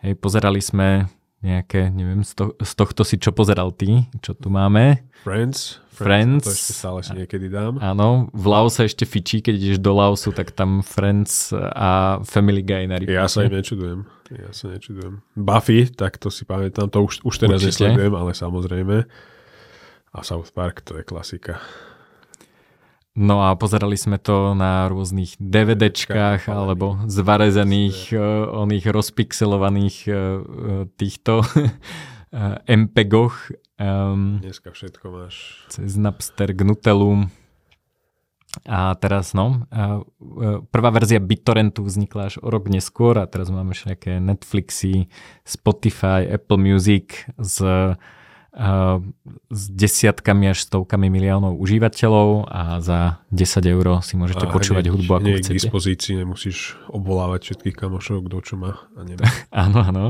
Hej, pozerali sme nejaké, neviem, z, to, z tohto si čo pozeral ty, čo tu máme? Friends. Friends. To ešte stále si niekedy dám. Áno, v Laose ešte fičí, keď ideš do Laosu, tak tam Friends a Family Guy na Ja sa im nečudujem. Ja sa nečudujem. Buffy, tak to si pamätám, to už, už teraz Určite. nesledujem, ale samozrejme. A South Park, to je klasika. No a pozerali sme to na rôznych DVDčkách alebo zvarezených, uh, oných rozpixelovaných uh, týchto <laughs> uh, MPEGoch um, Dneska všetko máš. cez Napster k Nutelu. A teraz, no, prvá verzia BitTorrentu vznikla až o rok neskôr a teraz máme všaké Netflixy, Spotify, Apple Music s s desiatkami až stovkami miliónov užívateľov a za 10 eur si môžete A počúvať hneď- hudbu ako k chcete. dispozícii, nemusíš obvolávať všetkých kamošov, kto čo má a nemá. <laughs> Áno, áno.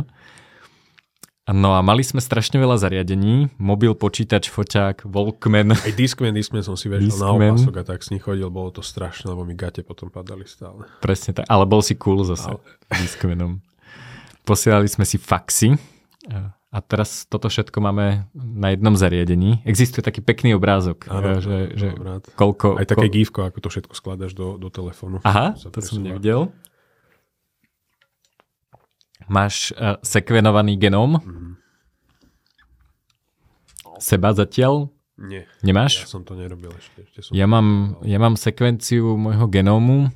No a mali sme strašne veľa zariadení. Mobil, počítač, foťák, Walkman. Aj Discman, Discman som si vežal na opasok a tak s ním chodil, bolo to strašné, lebo mi gate potom padali stále. Presne tak. Ale bol si cool zase. Ale- Discmanom. Posielali sme si faxy. <laughs> A teraz toto všetko máme na jednom zariadení. Existuje taký pekný obrázok, Áno, že, že mám rád. koľko... Aj také ko- gifko, ako to všetko skladaš do, do telefónu. Aha, to som nevidel. Máš uh, sekvenovaný genóm Mhm. seba zatiaľ? Nie, Nemáš? ja som to nerobil ešte. ešte som Ja mám, ja mám sekvenciu môjho genómu.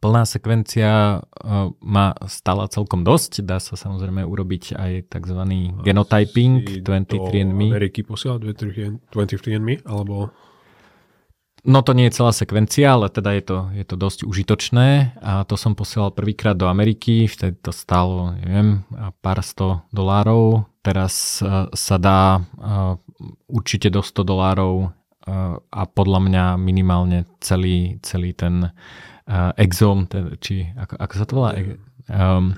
Plná sekvencia uh, má stála celkom dosť. Dá sa samozrejme urobiť aj tzv. genotyping, Si 23andMe. Do Ameriky posielať 23andMe, alebo No to nie je celá sekvencia, ale teda je to, je to dosť užitočné a to som posielal prvýkrát do Ameriky, vtedy to stálo, neviem, pár sto dolárov. Teraz uh, sa dá uh, určite do 100 dolárov uh, a podľa mňa minimálne celý, celý ten uh, exom, ten, či ako, ako sa to volá? Um,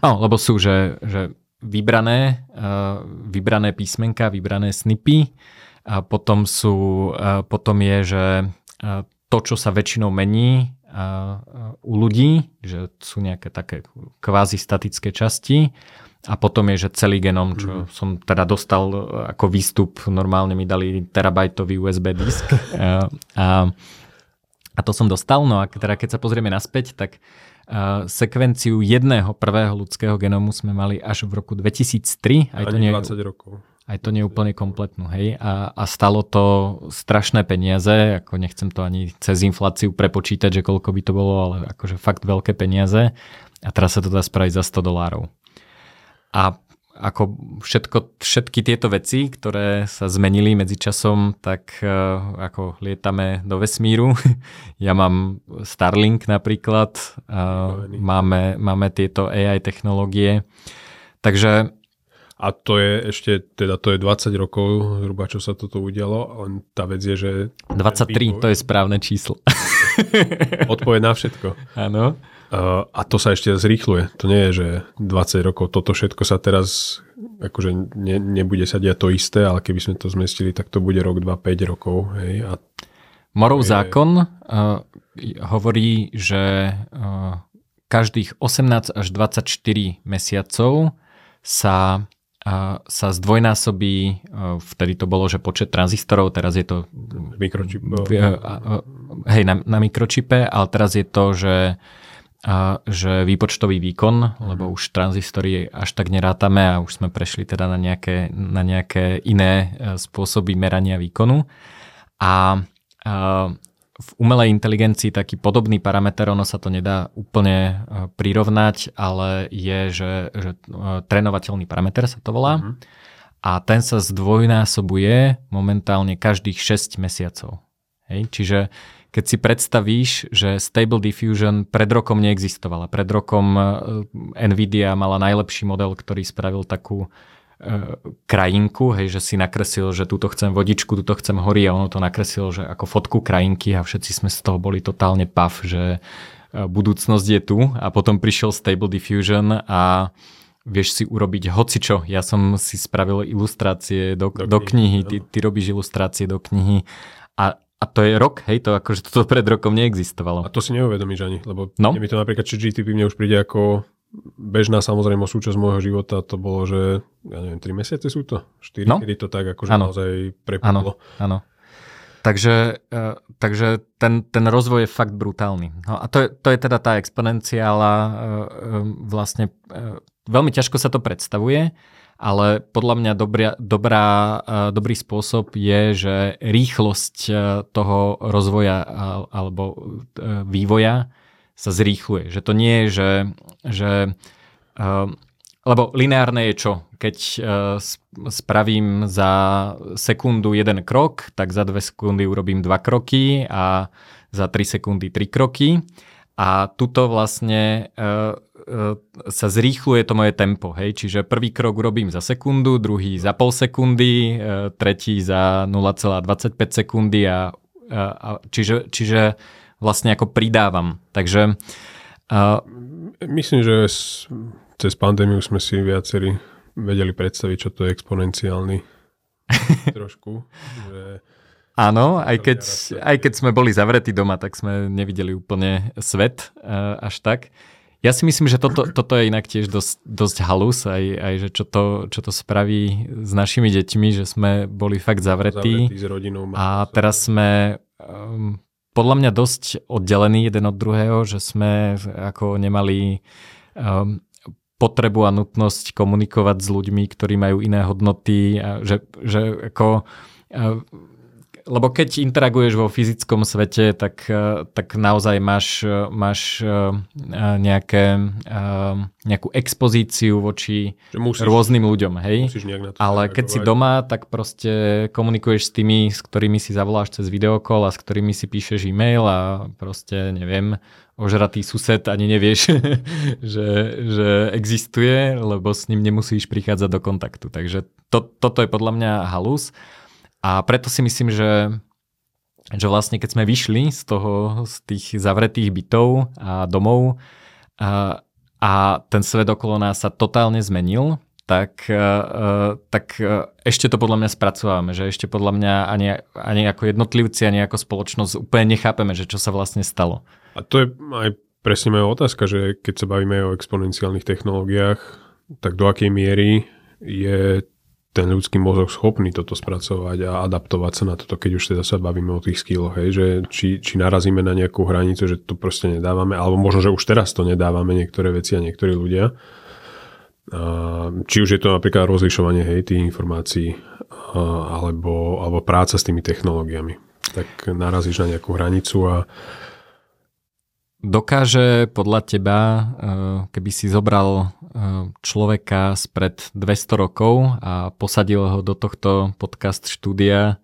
no, lebo sú, že, že vybrané, uh, vybrané písmenka, vybrané snipy, a potom sú, a potom je, že a to, čo sa väčšinou mení a u ľudí, že sú nejaké také kvázi statické časti a potom je, že celý genom, čo mm. som teda dostal ako výstup, normálne mi dali terabajtový USB disk <laughs> a, a, a to som dostal, no a teda keď sa pozrieme naspäť, tak Uh, sekvenciu jedného prvého ľudského genómu sme mali až v roku 2003. Aj to nie, 20 rokov. aj to nie je úplne kompletnú, hej. A, a stalo to strašné peniaze, ako nechcem to ani cez infláciu prepočítať, že koľko by to bolo, ale akože fakt veľké peniaze. A teraz sa to dá spraviť za 100 dolárov. A ako všetko, všetky tieto veci, ktoré sa zmenili medzi časom, tak uh, ako lietame do vesmíru. <laughs> ja mám Starlink napríklad, uh, máme, máme tieto AI technológie. Takže A to je ešte, teda to je 20 rokov zhruba, čo sa toto udialo, len tá vec je, že 23, to je správne číslo. odpoveď na všetko. <laughs> Áno. A to sa ešte zrýchluje. To nie je, že 20 rokov, toto všetko sa teraz, akože ne, nebude sa diať to isté, ale keby sme to zmestili, tak to bude rok, 2, 5 rokov. Hej, a Morov Je- zákon uh, hovorí, že uh, každých 18 až 24 mesiacov sa, uh, sa zdvojnásobí, uh, vtedy to bolo, že počet tranzistorov, teraz je to mikročip... uh, uh, hej, na, na mikročipe, ale teraz je to, že a že výpočtový výkon, lebo už tranzistory až tak nerátame a už sme prešli teda na nejaké, na nejaké iné e, spôsoby merania výkonu. A, a v umelej inteligencii taký podobný parameter, ono sa to nedá úplne e, prirovnať, ale je, že, že e, trénovateľný parameter sa to volá. Mhm. A ten sa zdvojnásobuje momentálne každých 6 mesiacov. Hej? Čiže keď si predstavíš, že Stable Diffusion pred rokom neexistovala. Pred rokom e, Nvidia mala najlepší model, ktorý spravil takú e, krajinku, hej, že si nakresil, že túto chcem vodičku, túto chcem hory a ono to nakresil, že ako fotku krajinky a všetci sme z toho boli totálne pav, že e, budúcnosť je tu a potom prišiel Stable Diffusion a vieš si urobiť hocičo. Ja som si spravil ilustrácie do, do, Do do knihy, knihy, ty, ty robíš ilustrácie do knihy a, a to je rok, hej, to akože toto pred rokom neexistovalo. A to si neuvedomíš ani, lebo No. mi to napríklad, či GTP mne už príde ako bežná samozrejme súčasť môjho života, to bolo, že ja neviem, 3 mesiace sú to? 4, No. kedy to tak akože Áno. naozaj Áno, prepudlo. áno. takže, uh, takže ten, ten rozvoj je fakt brutálny. No a to je, to je teda tá exponenciála, uh, vlastne uh, veľmi ťažko sa to predstavuje, ale podľa mňa dobrá, dobrá, dobrý spôsob je, že rýchlosť toho rozvoja alebo vývoja sa zrýchluje. Že to nie je, že, že lebo lineárne je čo? Keď spravím za sekundu jeden krok, tak za dve sekundy urobím dva kroky a za tri sekundy tri kroky. A tuto vlastne sa zrýchluje to moje tempo. Hej? Čiže prvý krok urobím za sekundu, druhý za pol sekundy, e, tretí za 0,25 sekundy a, a čiže, čiže vlastne ako pridávam. Takže a... Myslím, že cez pandémiu sme si viacerí vedeli predstaviť, čo to je exponenciálny <laughs> trošku. Že... Áno, aj keď, aj keď sme boli zavretí doma, tak sme nevideli úplne svet až tak. Ja si myslím, že toto, toto je inak tiež dosť, dosť halus, aj, aj že čo to, čo to spraví s našimi deťmi, že sme boli fakt zavretí. zavretí s rodinou. A teraz sme um, podľa mňa dosť oddelení jeden od druhého, že sme ako nemali um, potrebu a nutnosť komunikovať s ľuďmi, ktorí majú iné hodnoty, a že, že ako uh, lebo keď interaguješ vo fyzickom svete, tak, eh, tak naozaj máš, eh, máš eh, nejaké, nejakú expozíciu voči musíš, rôznym ľuďom, hej? Ale keď si doma, tak proste komunikuješ s tými, s ktorými si zavoláš cez videokol a s ktorými si píšeš e-mail a proste, neviem, ožratý sused ani nevieš, <laughs> že, že existuje, lebo s ním nemusíš prichádzať do kontaktu. Takže to, toto je podľa mňa halus. A preto si myslím, že, že vlastne keď sme vyšli z toho, z tých zavretých bytov a domov a, a ten svet okolo nás sa totálne zmenil, tak, uh, tak uh, ešte to podľa mňa spracovávame, že ešte podľa mňa ani, ani ako jednotlivci, ani ako spoločnosť úplne nechápeme, že čo sa vlastne stalo. A to je aj presne moja otázka, že keď sa bavíme o exponenciálnych technológiách, tak do akej miery je ten ľudský mozog schopný toto spracovať a adaptovať sa na toto, keď už teda sa bavíme o tých skilloch, hej, že či, či narazíme na nejakú hranicu, že to proste nedávame, alebo možno, že už teraz to nedávame niektoré veci a niektorí ľudia. A, či už je to napríklad rozlišovanie hej, tých informácií a, alebo, alebo práca s tými technológiami. Tak narazíš na nejakú hranicu a Dokáže podľa teba, eh, keby si zobral eh, človeka spred 200 rokov a posadil ho do tohto podcast štúdia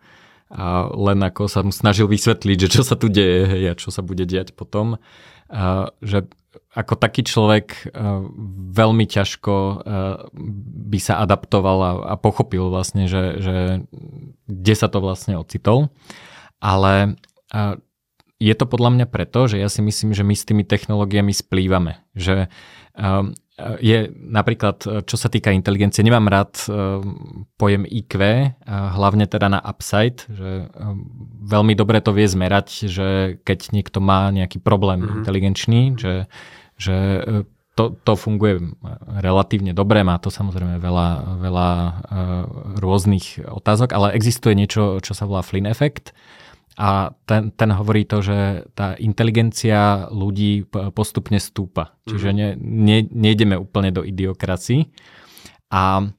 a len ako sa mu snažil vysvetliť, že čo sa tu deje a čo sa bude diať potom, že ako taký človek veľmi ťažko by sa adaptoval a pochopil vlastne, že, že kde sa to vlastne ocitol. Ale je to podľa mňa preto, že ja si myslím, že my s tými technológiami splývame. Že um, je napríklad, čo sa týka inteligencie, nemám rád um, pojem IQ, hlavne teda na upside, že um, veľmi dobre to vie zmerať, že keď niekto má nejaký problém mm-hmm. inteligenčný, že, že uh, to, to funguje relatívne dobre, má to samozrejme veľa, veľa uh, rôznych otázok, ale existuje niečo, čo sa volá Flynn efekt, a ten, ten hovorí to, že tá inteligencia ľudí postupne stúpa. Čiže mhm. ne, ne, nejdeme úplne do idiokracii. A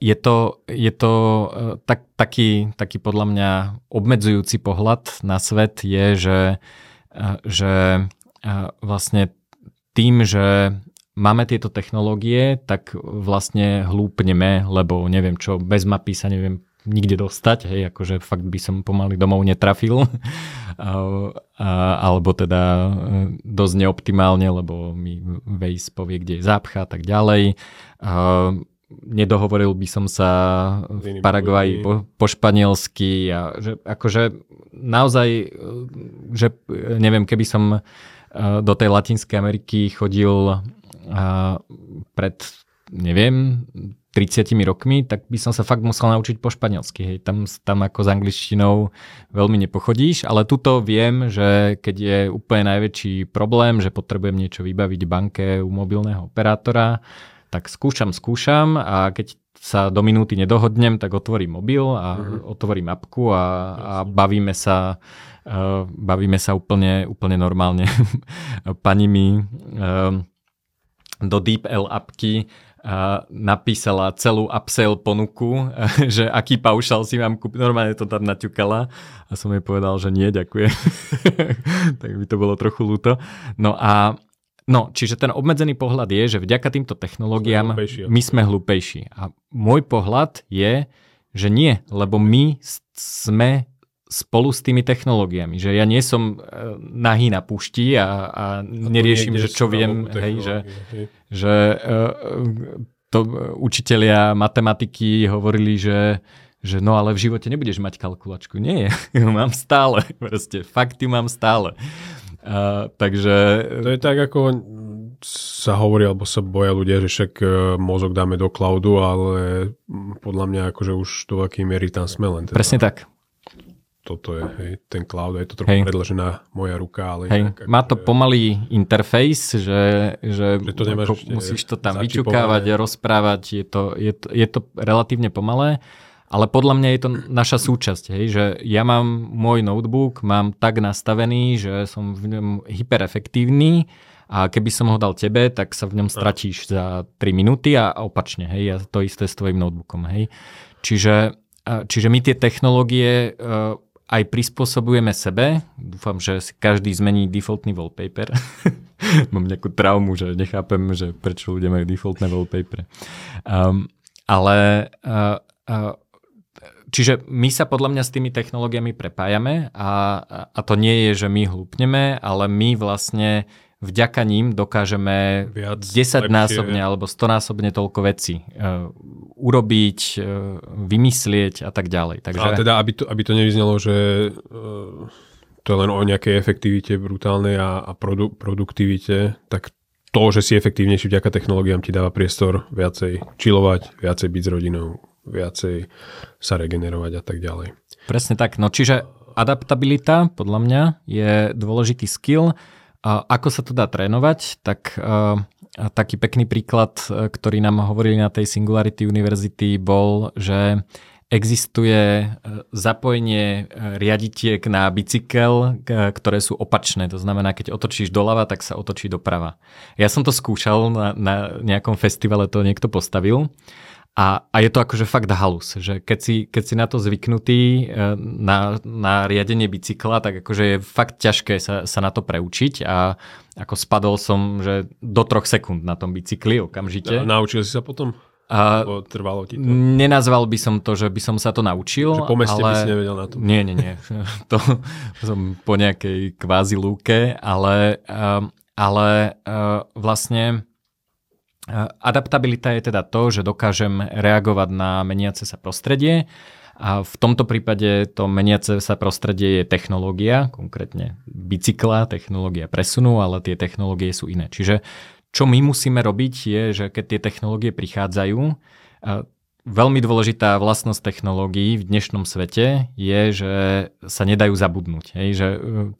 je to, je to e, tak, taký, taký podľa mňa obmedzujúci pohľad na svet je, že, e, že e, vlastne tým, že máme tieto technológie, tak vlastne hlúpneme, lebo neviem čo, bez mapy sa neviem nikde dostať, hej, akože fakt by som pomaly domov netrafil, <laughs> alebo teda e, dosť neoptimálne, lebo mi Waze povie, kde je zápcha a tak ďalej. Nedohovoril by som sa v Paraguaji po, po španielsky a že akože naozaj, e, že e, neviem, keby som do tej Latinskej Ameriky chodil pred neviem, 30 rokmi, tak by som sa fakt musel naučiť po španielsky. Hej. Tam, tam ako s angličtinou veľmi nepochodíš, ale tuto viem, že keď je úplne najväčší problém, že potrebujem niečo vybaviť banke u mobilného operátora, tak skúšam, skúšam a keď sa do minúty nedohodnem, tak otvorím mobil a uh-huh. otvorím apku a, a bavíme sa uh, bavíme sa úplne, úplne normálne. <laughs> Pani mi uh, do DeepL apky napísala celú upsell ponuku, <laughs> že aký paušal si mám kúpiť. Normálne to tam naťukala a som jej povedal, že nie, ďakujem. <laughs> tak by to bolo trochu ľúto. No a No, čiže ten obmedzený pohľad je, že vďaka týmto technológiám sme my sme hlúpejší. A môj pohľad je, že nie, lebo my sme spolu s tými technológiami. Že ja nie som e, nahý na pušti a, a, a neriešim, že čo viem, hej, že, hej. že uh, to učitelia matematiky hovorili, že že no ale v živote nebudeš mať kalkulačku. Nie, <laughs> ju mám stále. Proste, fakty mám stále. Uh, takže... To je tak, ako sa hovorí, alebo sa boja ľudia, že však e, mozog dáme do cloudu, ale podľa mňa akože už do akej miery tam sme len. Teda. Presne tak toto je hej, ten cloud, je to trochu hej. predložená moja ruka, ale... Hej. Nejak, Má to pomalý interface, že, že, že to ako, musíš to tam vyťukávať, rozprávať, je to, je, to, je to relatívne pomalé, ale podľa mňa je to naša súčasť, hej, že ja mám môj notebook, mám tak nastavený, že som v ňom hyperefektívny a keby som ho dal tebe, tak sa v ňom stratíš za 3 minúty a opačne, hej, ja to isté s tvojim notebookom, hej. Čiže, čiže my tie technológie aj prispôsobujeme sebe. Dúfam, že si každý zmení defaultný wallpaper. <laughs> Mám nejakú traumu, že nechápem, že prečo ľudia majú defaultné wallpaper. Um, ale uh, uh, Čiže my sa podľa mňa s tými technológiami prepájame a, a to nie je, že my hlúpneme, ale my vlastne vďaka ním dokážeme Viac, 10 násobne alebo 100 násobne toľko vecí uh, urobiť, uh, vymyslieť a tak ďalej. Takže... Ale teda, aby to, aby to nevyznelo, že uh, to je len o nejakej efektivite brutálnej a, a produ, produktivite, tak to, že si efektívnejší vďaka technológiám ti dáva priestor viacej čilovať, viacej byť s rodinou, viacej sa regenerovať a tak ďalej. Presne tak. No čiže adaptabilita podľa mňa je dôležitý skill. Ako sa to dá trénovať, tak uh, taký pekný príklad, e, ktorý nám hovorili na tej Singularity University bol, že existuje e, zapojenie riaditiek na bicykel, ktoré sú opačné. To znamená, keď otočíš doľava, tak sa otočí doprava. Ja som to skúšal na, na nejakom festivale, to niekto postavil a, a je to akože fakt halus, že keď si, keď si na to zvyknutý e, na, na riadenie bicykla, tak akože je fakt ťažké sa, sa na to preučiť a ako spadol som, že do troch sekúnd na tom bicykli okamžite. A naučil si sa potom? A trvalo ti to? Nenazval by som to, že by som sa to naučil. Že po meste ale... by si nevedel na to. Nie, nie, nie. <laughs> to som po nejakej kvázi lúke, ale, ale vlastne Adaptabilita je teda to, že dokážem reagovať na meniace sa prostredie a v tomto prípade to meniace sa prostredie je technológia, konkrétne bicykla, technológia presunu, ale tie technológie sú iné. Čiže čo my musíme robiť je, že keď tie technológie prichádzajú, Veľmi dôležitá vlastnosť technológií v dnešnom svete je, že sa nedajú zabudnúť. Hej? Že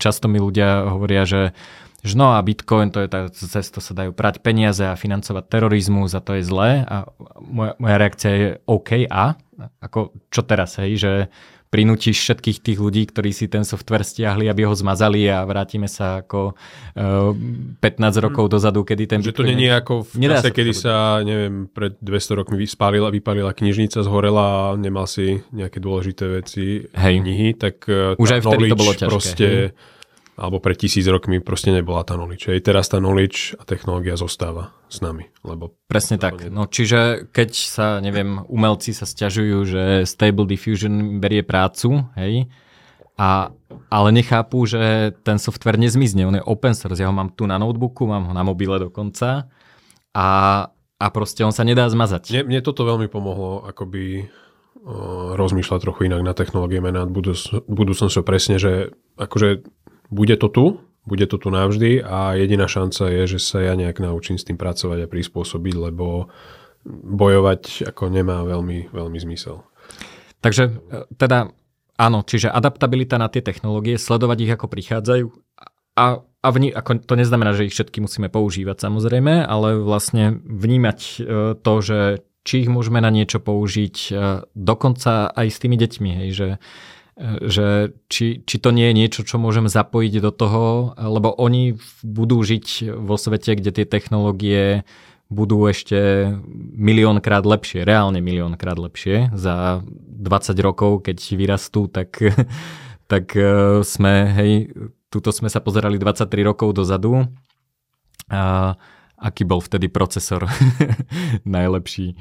často mi ľudia hovoria, že že no a Bitcoin, to je tá cesta, sa dajú prať peniaze a financovať terorizmus a to je zlé. A moja, moja reakcia je OK a? Ako čo teraz, hej, že prinútiš všetkých tých ľudí, ktorí si ten software stiahli, aby ho zmazali a vrátime sa ako uh, 15 rokov hmm. dozadu, kedy ten... Že to nie je ako v čase, kedy sa, neviem, pred 200 rokmi vyspálila, vypálila knižnica, zhorela a nemal si nejaké dôležité veci, Hej. knihy, tak uh, Už aj vtedy to bolo ťažké. Proste, hej alebo pred tisíc rokmi proste nebola tá knowledge. Aj teraz tá knowledge a technológia zostáva s nami. Lebo Presne tak. No, čiže keď sa, neviem, umelci sa stiažujú, že Stable Diffusion berie prácu, hej, a, ale nechápu, že ten software nezmizne, on je open source, ja ho mám tu na notebooku, mám ho na mobile dokonca a, a proste on sa nedá zmazať. Mne, mne toto veľmi pomohlo akoby rozmýšľať trochu inak na technológie na budúcnosťou presne, že akože bude to tu, bude to tu navždy a jediná šanca je, že sa ja nejak naučím s tým pracovať a prispôsobiť, lebo bojovať ako nemá veľmi, veľmi zmysel. Takže e, teda áno, čiže adaptabilita na tie technológie, sledovať ich ako prichádzajú a a vní, ako, to neznamená, že ich všetky musíme používať samozrejme, ale vlastne vnímať e, to, že či ich môžeme na niečo použiť, e, dokonca aj s tými deťmi, hej, že, že či, či to nie je niečo, čo môžem zapojiť do toho, lebo oni budú žiť vo svete, kde tie technológie budú ešte miliónkrát lepšie, reálne miliónkrát lepšie. Za 20 rokov, keď vyrastú, tak, <laughs> tak sme, hej, Tuto sme sa pozerali 23 rokov dozadu. A aký bol vtedy procesor <laughs> najlepší?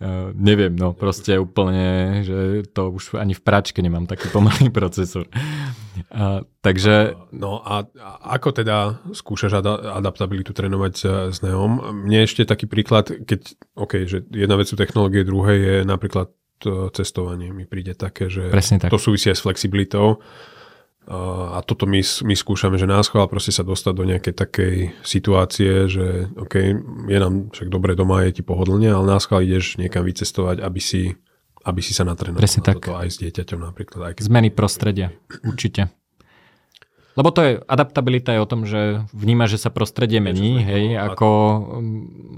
Uh, neviem, no proste úplne, že to už ani v práčke nemám taký pomalý <laughs> procesor. Uh, takže... No a, a ako teda skúšaš ad- adaptabilitu trénovať s Neom? Mne ešte taký príklad, keď, OK, že jedna vec sú technológie, druhé je napríklad cestovanie. Mi príde také, že tak. to súvisí aj s flexibilitou a toto my, my skúšame, že nás chvála proste sa dostať do nejakej takej situácie, že OK, je nám však dobre doma, je ti pohodlne, ale nás chvála ideš niekam vycestovať, aby si, aby si sa natrenoval. Presne tak. Toto aj s dieťaťom napríklad. Aj keď... Zmeny prostredia, určite. Lebo to je, adaptabilita je o tom, že vníma, že sa prostredie mení, hej, ako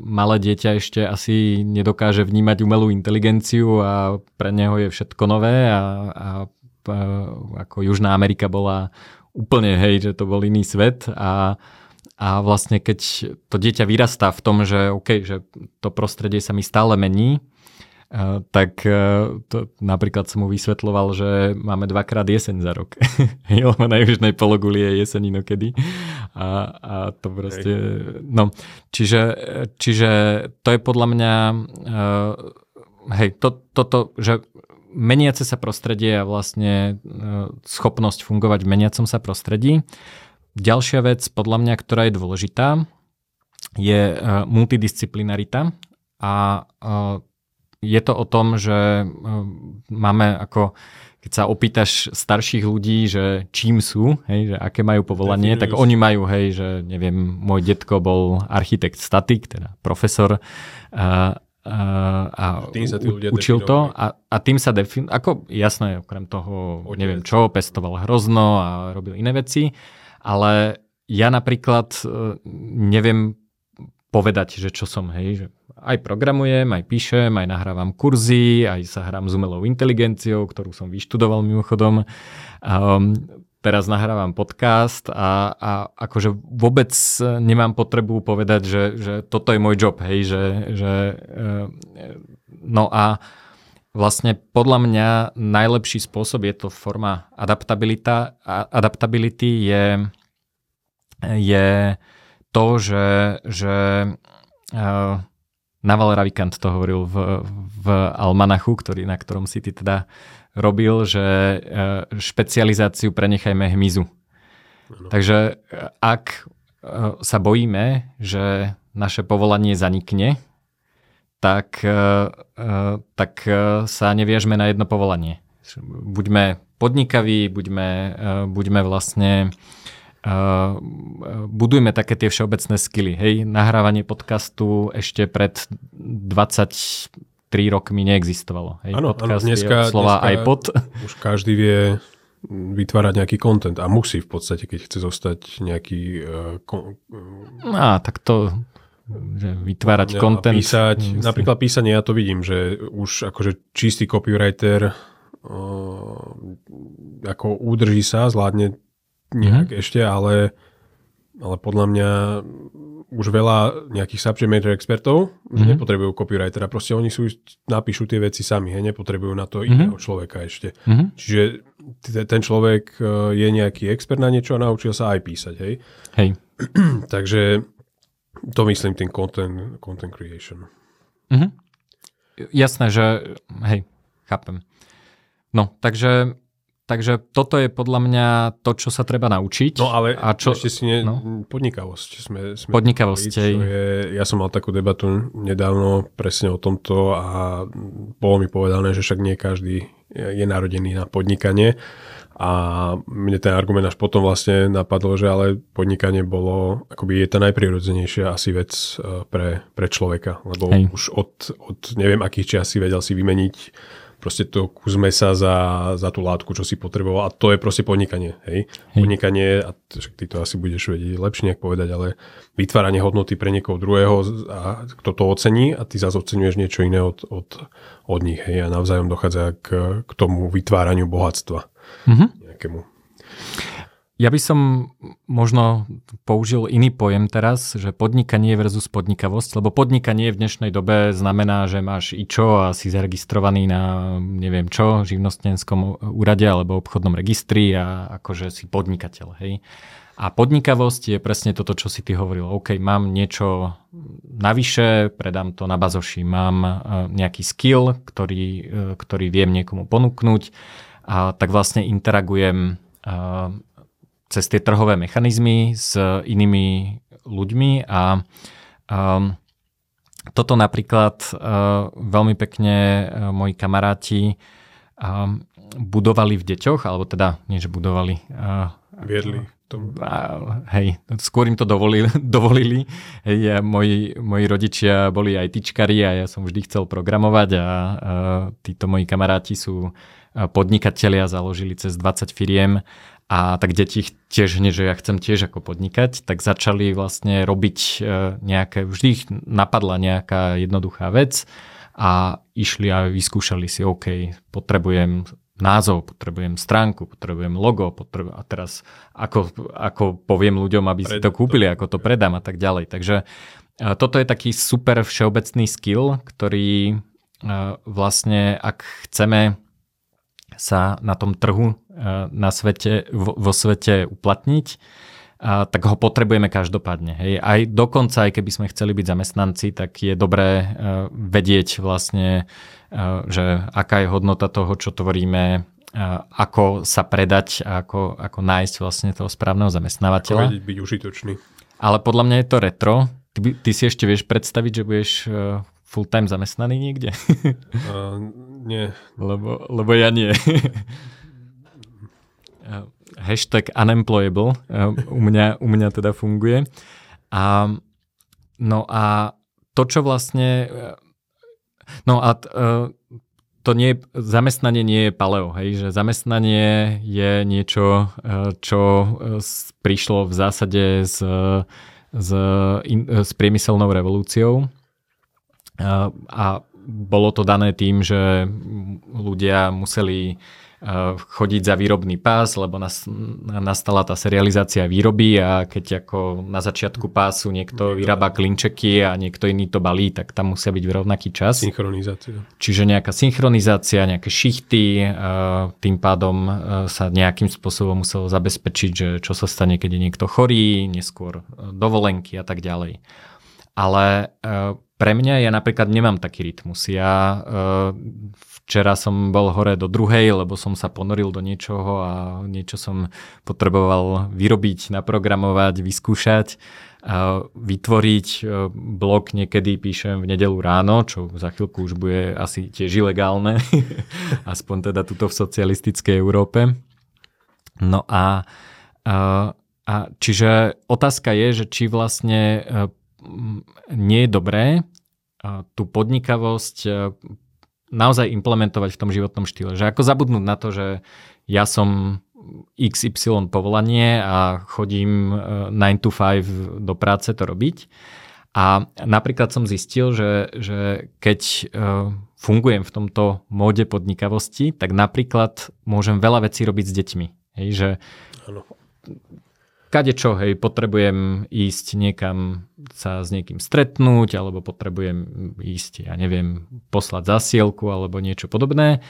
malé dieťa ešte asi nedokáže vnímať umelú inteligenciu a pre neho je všetko nové a, a ako Južná Amerika bola úplne, hej, že to bol iný svet a, a vlastne keď to dieťa vyrastá v tom, že OK, že to prostredie sa mi stále mení, tak to, napríklad som mu vysvetloval, že máme dvakrát jeseň za rok. <laughs> Lebo na južnej pologuli je jeseň inokedy. A, a to proste... No, čiže, čiže to je podľa mňa... Hej, to, toto, že meniace sa prostredie a vlastne e, schopnosť fungovať v meniacom sa prostredí. Ďalšia vec, podľa mňa, ktorá je dôležitá, je e, multidisciplinarita a e, je to o tom, že máme ako keď sa opýtaš starších ľudí, že čím sú, hej, že aké majú povolanie, tak oni majú, hej, že neviem, môj detko bol architekt statik, teda profesor, a tým sa u, učil to a, a tým sa defin... Ako jasné, okrem toho, Odec. neviem čo, pestoval hrozno a robil iné veci, ale ja napríklad e, neviem povedať, že čo som, hej, že aj programujem, aj píšem, aj nahrávam kurzy, aj sa hrám s umelou inteligenciou, ktorú som vyštudoval mimochodom. Um, teraz nahrávam podcast a, a akože vôbec nemám potrebu povedať, že, že toto je môj job, hej, že, že e, no a vlastne podľa mňa najlepší spôsob je to forma adaptabilita, adaptability je, je to, že, že uh, Naval Ravikant to hovoril v, v Almanachu, ktorý, na ktorom si ty teda robil, že e, špecializáciu prenechajme hmyzu. Ano. Takže e, ak e, sa bojíme, že naše povolanie zanikne, tak, tak sa neviažme na jedno povolanie. Buďme podnikaví, buďme, buďme vlastne budujme také tie všeobecné skily. Hej, nahrávanie podcastu ešte pred 20 3 rokmi neexistovalo. Hej, ano, podcast ano, dneska, slova dneska iPod. <laughs> Už každý vie vytvárať nejaký content a musí v podstate, keď chce zostať nejaký... Uh, kon, uh, Á, tak to že vytvárať content. Písať, myslím. napríklad písanie, ja to vidím, že už akože čistý copywriter uh, ako udrží sa, zvládne nejak mm-hmm. ešte, ale, ale podľa mňa už veľa nejakých subject matter expertov mm-hmm. nepotrebujú copywritera, proste oni sú, napíšu tie veci sami, hej, nepotrebujú na to mm-hmm. iného človeka ešte. Mm-hmm. Čiže ten človek e, je nejaký expert na niečo a naučil sa aj písať, hej. Hej. <clears throat> Takže to myslím tým content, content creation. Mm-hmm. Jasné, že hej, chápem. No, takže Takže toto je podľa mňa to, čo sa treba naučiť. No ale a čo, ešte si ne, no? podnikavosť. Sme, sme podnikavosť. Je, ja som mal takú debatu nedávno presne o tomto a bolo mi povedané, že však nie každý je narodený na podnikanie. A mne ten argument až potom vlastne napadlo, že ale podnikanie bolo, akoby je tá najprirodzenejšia asi vec e, pre, pre človeka. Lebo Hej. už od, od neviem akých čias si vedel si vymeniť proste to kus mesa za, za tú látku, čo si potreboval. A to je proste podnikanie. Hej? hej. Podnikanie, a ty to asi budeš vedieť lepšie nejak povedať, ale vytváranie hodnoty pre niekoho druhého, a kto to ocení a ty zase oceňuješ niečo iné od, od, od nich. Hej? A navzájom dochádza k, k tomu vytváraniu bohatstva. Mm-hmm. Nejakému. Ja by som možno použil iný pojem teraz, že podnikanie versus podnikavosť, lebo podnikanie v dnešnej dobe znamená, že máš ičo a si zaregistrovaný na neviem čo, živnostenskom úrade alebo obchodnom registri a akože si podnikateľ, hej. A podnikavosť je presne toto, čo si ty hovoril. OK, mám niečo navyše, predám to na bazoši, mám e, nejaký skill, ktorý, e, ktorý viem niekomu ponúknuť a tak vlastne interagujem e, cez tie trhové mechanizmy s inými ľuďmi a um, toto napríklad uh, veľmi pekne uh, moji kamaráti um, budovali v deťoch, alebo teda nie, že budovali. Uh, Viedli. Uh, hej, skôr im to dovolili. <laughs> dovolili. Hej, ja, moji, moji rodičia boli aj tyčkari a ja som vždy chcel programovať a uh, títo moji kamaráti sú podnikatelia, založili cez 20 firiem a tak deti tiež hneď, že ja chcem tiež ako podnikať, tak začali vlastne robiť e, nejaké, vždy ich napadla nejaká jednoduchá vec a išli a vyskúšali si, OK, potrebujem názov, potrebujem stránku, potrebujem logo, potrebujem, a teraz ako, ako poviem ľuďom, aby si to kúpili, ako to predám a tak ďalej. Takže e, toto je taký super všeobecný skill, ktorý e, vlastne, ak chceme sa na tom trhu eh, na svete, vo, vo svete uplatniť, a, tak ho potrebujeme každopádne. Hej. Aj dokonca, aj keby sme chceli byť zamestnanci, tak je dobré uh, vedieť vlastne, že aká je hodnota toho, čo tvoríme, ako sa predať ako, ako nájsť vlastne toho správneho zamestnávateľa. Ako vedieť byť užitočný. Ale podľa mňa je to retro. Ty, ty si ešte vieš predstaviť, že budeš full-time zamestnaný niekde? Nie. Lebo, lebo ja nie. <laughs> Hashtag unemployable u mňa, u mňa teda funguje. A, no a to, čo vlastne... No a to nie, zamestnanie nie je paleo, hej, že zamestnanie je niečo, čo prišlo v zásade s, s, s priemyselnou revolúciou a bolo to dané tým, že ľudia museli uh, chodiť za výrobný pás, lebo nas, nastala tá serializácia výroby a keď ako na začiatku pásu niekto vyrába klinčeky a niekto iný to balí, tak tam musia byť v rovnaký čas. Synchronizácia. Čiže nejaká synchronizácia, nejaké šichty, uh, tým pádom uh, sa nejakým spôsobom muselo zabezpečiť, že čo sa stane, keď je niekto chorý, neskôr dovolenky a tak ďalej. Ale pre mňa ja napríklad nemám taký rytmus. Ja uh, včera som bol hore do druhej, lebo som sa ponoril do niečoho a niečo som potreboval vyrobiť, naprogramovať, vyskúšať. Uh, vytvoriť blog niekedy píšem v nedelu ráno, čo za chvíľku už bude asi tiež ilegálne, <laughs> aspoň teda tuto v socialistickej Európe. No a, uh, a čiže otázka je, že či vlastne nie je dobré tú podnikavosť naozaj implementovať v tom životnom štýle. Že ako zabudnúť na to, že ja som XY povolanie a chodím 9 to 5 do práce to robiť. A napríklad som zistil, že, že keď fungujem v tomto móde podnikavosti, tak napríklad môžem veľa vecí robiť s deťmi. Hej, že ano kade čo, hej, potrebujem ísť niekam sa s niekým stretnúť, alebo potrebujem ísť, ja neviem, poslať zasielku alebo niečo podobné.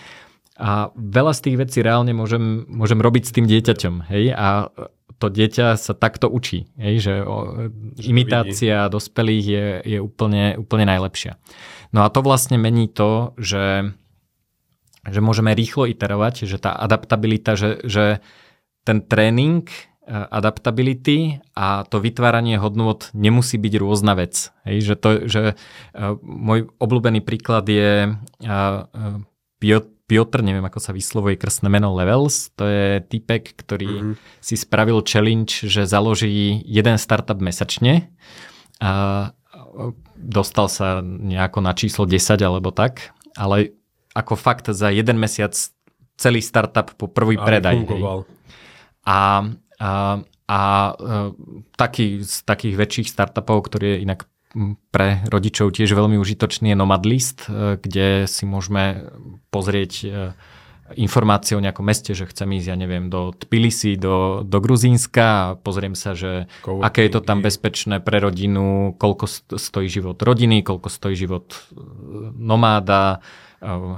A veľa z tých vecí reálne môžem, môžem robiť s tým dieťaťom, hej, a to dieťa sa takto učí, hej, že, o, imitácia vidí. dospelých je, je úplne, úplne najlepšia. No a to vlastne mení to, že, že môžeme rýchlo iterovať, že tá adaptabilita, že, že ten tréning adaptability a to vytváranie hodnôt nemusí byť rôzna vec. Hej, že to, že uh, môj obľúbený príklad je uh, Piotr, neviem ako sa vyslovuje krstné meno Levels, to je typek, ktorý mm-hmm. si spravil challenge, že založí jeden startup mesačne a dostal sa nejako na číslo 10 alebo tak, ale ako fakt za jeden mesiac celý startup po prvý Aby predaj. fungoval. A, a, a e, taký z takých väčších startupov, ktorý je inak pre rodičov tiež veľmi užitočný je Nomad List, e, kde si môžeme pozrieť e, informácie o nejakom meste, že chcem ísť, ja neviem, do Tbilisi, do, do Gruzínska a pozriem sa, že Coworking. aké je to tam bezpečné pre rodinu, koľko st- stojí život rodiny, koľko stojí život nomáda,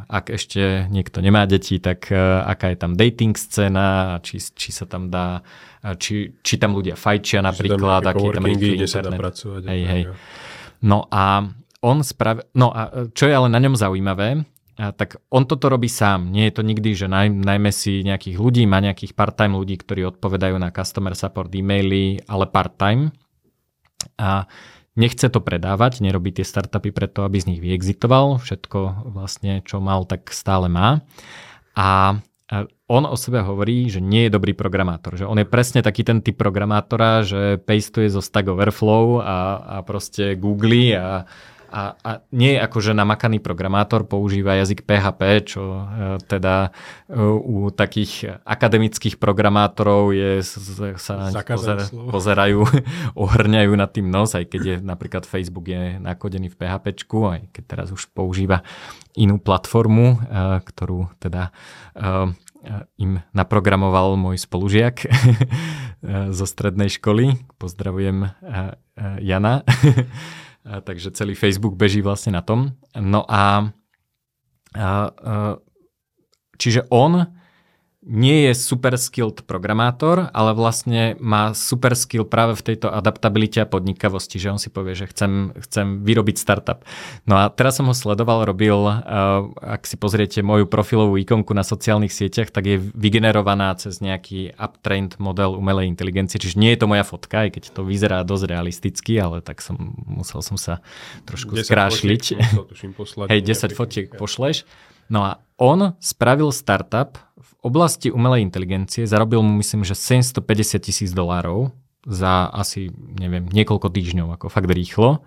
ak ešte niekto nemá deti, tak e, aká je tam dating scéna, či, či sa tam dá, e, či, či tam ľudia fajčia napríklad, aký je tam rýchly kde sa dá internet. pracovať. Hej, hej. No a on sprav... No a čo je ale na ňom zaujímavé, a tak on toto robí sám. Nie je to nikdy, že naj, najmä si nejakých ľudí, má nejakých part-time ľudí, ktorí odpovedajú na customer support e-maily, ale part-time. A nechce to predávať, nerobí tie startupy preto, aby z nich vyexitoval. Všetko vlastne, čo mal, tak stále má. A on o sebe hovorí, že nie je dobrý programátor. Že on je presne taký ten typ programátora, že pastuje zo Stack Overflow a, a proste googly a, a, a nie je akože namakaný programátor, používa jazyk PHP, čo e, teda e, u takých akademických programátorov je, z- sa pozer, pozerajú, <laughs> ohrňajú nad tým nos, aj keď je napríklad Facebook je nakodený v PHPčku, aj keď teraz už používa inú platformu, e, ktorú teda e, im naprogramoval môj spolužiak <laughs> zo strednej školy. Pozdravujem Jana. <laughs> Takže celý Facebook beží vlastne na tom. No a, a čiže on nie je super skilled programátor, ale vlastne má super skill práve v tejto adaptabilite a podnikavosti, že on si povie, že chcem, chcem vyrobiť startup. No a teraz som ho sledoval, robil, uh, ak si pozriete moju profilovú ikonku na sociálnych sieťach, tak je vygenerovaná cez nejaký uptrained model umelej inteligencie, čiže nie je to moja fotka, aj keď to vyzerá dosť realisticky, ale tak som, musel som sa trošku 10 skrášliť. fotiek som musel, tuším, poslať Hej, nejaké 10 fotiek pošleš. No a on spravil startup oblasti umelej inteligencie, zarobil mu myslím, že 750 tisíc dolárov za asi, neviem, niekoľko týždňov, ako fakt rýchlo.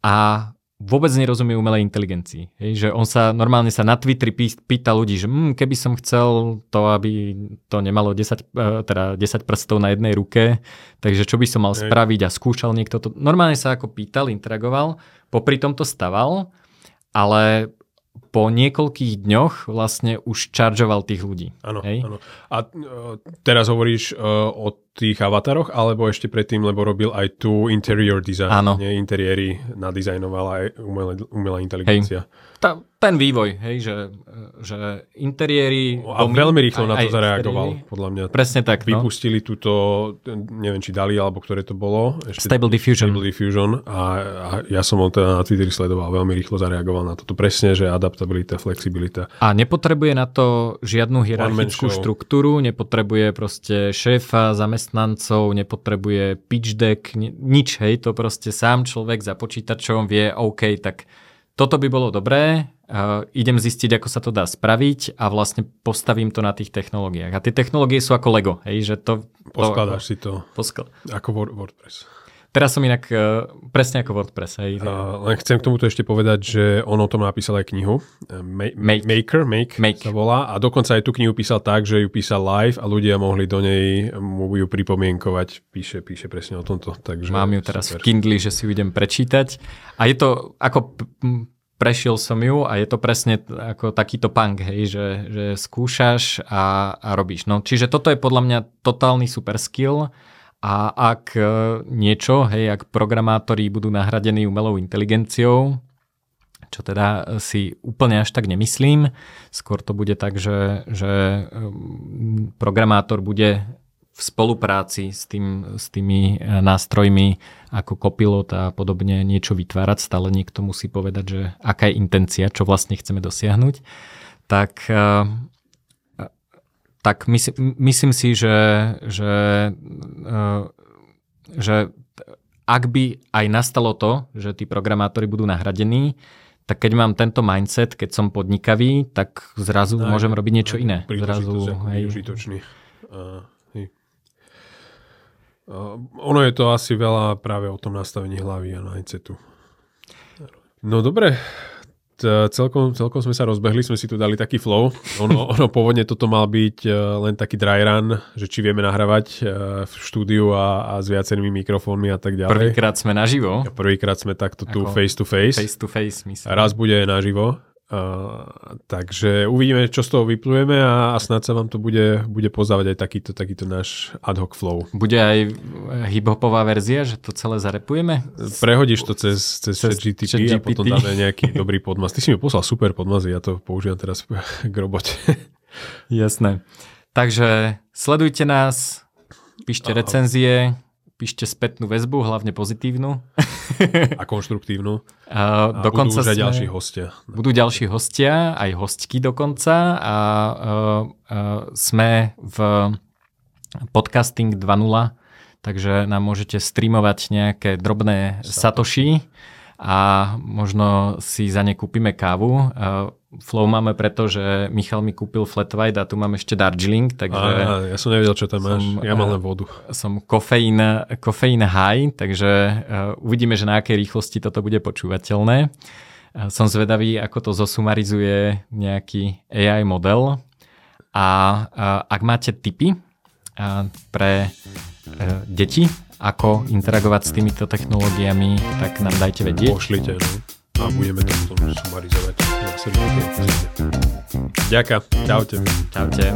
A vôbec nerozumie umelej inteligencii. Hej, že on sa normálne sa na Twitteri pýta ľudí, že hm, keby som chcel to, aby to nemalo 10, eh, teda 10 prstov na jednej ruke, takže čo by som mal Hej. spraviť a skúšal niekto to. Normálne sa ako pýtal, interagoval, popri tom to staval, ale po niekoľkých dňoch vlastne už čaržoval tých ľudí. Áno, Hej? áno. A uh, teraz hovoríš uh, o tých avataroch, alebo ešte predtým, lebo robil aj tu interior design, Áno. nie interiéry nadizajnovala aj umelá, umelá inteligencia. Tá, ten vývoj, hej, že, že interiéry... A domy, veľmi rýchlo aj- na to zareagoval, exteriéry. podľa mňa. Presne tak, no. Vypustili túto, neviem, či dali, alebo ktoré to bolo. Ešte Stable Diffusion. Stable Diffusion a, a ja som ho teda na Twitteri sledoval, veľmi rýchlo zareagoval na toto. Presne, že adaptabilita, flexibilita. A nepotrebuje na to žiadnu hierarchickú štruktúru, nepotrebuje proste šéfa, zamestnancov, nepotrebuje pitch deck, ni- nič, hej, to proste sám človek za počítačom vie, OK, tak toto by bolo dobré, uh, idem zistiť, ako sa to dá spraviť a vlastne postavím to na tých technológiách. A tie technológie sú ako Lego, hej, že to... Poskladáš si to to poskl- ako Word- WordPress. Teraz som inak uh, presne ako WordPress, hej. A len chcem k tomuto ešte povedať, že on o tom napísal aj knihu. E, Ma- Make. Maker, Make, Make. sa volá. A dokonca aj tú knihu písal tak, že ju písal live a ľudia mohli do nej mu ju pripomienkovať. Píše, píše presne o tomto. Takže Mám ju teraz super. v Kindle, že si ju idem prečítať. A je to, ako prešiel som ju a je to presne ako takýto punk, hej, že, že skúšaš a, a robíš. No, čiže toto je podľa mňa totálny super skill a ak e, niečo, hej, ak programátori budú nahradení umelou inteligenciou, čo teda e, si úplne až tak nemyslím. Skôr to bude tak, že, že um, programátor bude v spolupráci s, tým, s tými e, nástrojmi ako Copilot a podobne niečo vytvárať. Stále niekto musí povedať, že aká je intencia, čo vlastne chceme dosiahnuť. Tak, e, tak mysl, myslím si, že, že, e, že ak by aj nastalo to, že tí programátori budú nahradení, tak keď mám tento mindset, keď som podnikavý, tak zrazu Aj, môžem robiť niečo aj, iné. Zrazu, hej, užitočný. Uh, hej. Uh, ono je to asi veľa práve o tom nastavení hlavy a mindsetu. No dobre, celkom, celkom sme sa rozbehli, sme si tu dali taký flow. Ono, <laughs> ono pôvodne toto mal byť e, len taký dry run, že či vieme nahrávať e, v štúdiu a, a s viacerými mikrofónmi a tak ďalej. Prvýkrát sme naživo. Prvýkrát sme takto tu face to face. Face to face, myslím. Raz bude naživo. Uh, takže uvidíme, čo z toho vyplujeme a, a snad sa vám to bude, bude pozdávať aj takýto, takýto náš ad hoc flow. Bude aj hip-hopová verzia, že to celé zarepujeme? Prehodíš to cez, cez, cez GTP GPT. a potom dáme nejaký dobrý podmaz. Ty si mi poslal super podmazy, ja to používam teraz <laughs> k robote. Jasné. Takže sledujte nás, píšte recenzie, píšte spätnú väzbu, hlavne pozitívnu. A konštruktívnu. <laughs> A, a dokonca budú už aj ďalší hostia. Budú ďalší hostia, aj hostky dokonca. A, a, a sme v podcasting 2.0, takže nám môžete streamovať nejaké drobné satoshi a možno si za ne kúpime kávu. Flow máme preto, že Michal mi kúpil flat white a tu mám ešte Darjeeling, takže... Á, ja som nevedel, čo tam som, máš. Ja mám len vodu. Som kofeín, kofeín high, takže uh, uvidíme, že na akej rýchlosti toto bude počúvateľné. Uh, som zvedavý, ako to zosumarizuje nejaký AI model. A uh, ak máte tipy uh, pre uh, deti, ako interagovať s týmito technológiami, tak nám dajte vedieť. Pošlite, no a budeme to potom sumarizovať na následnej Ďakujem. Čaute. Čaute.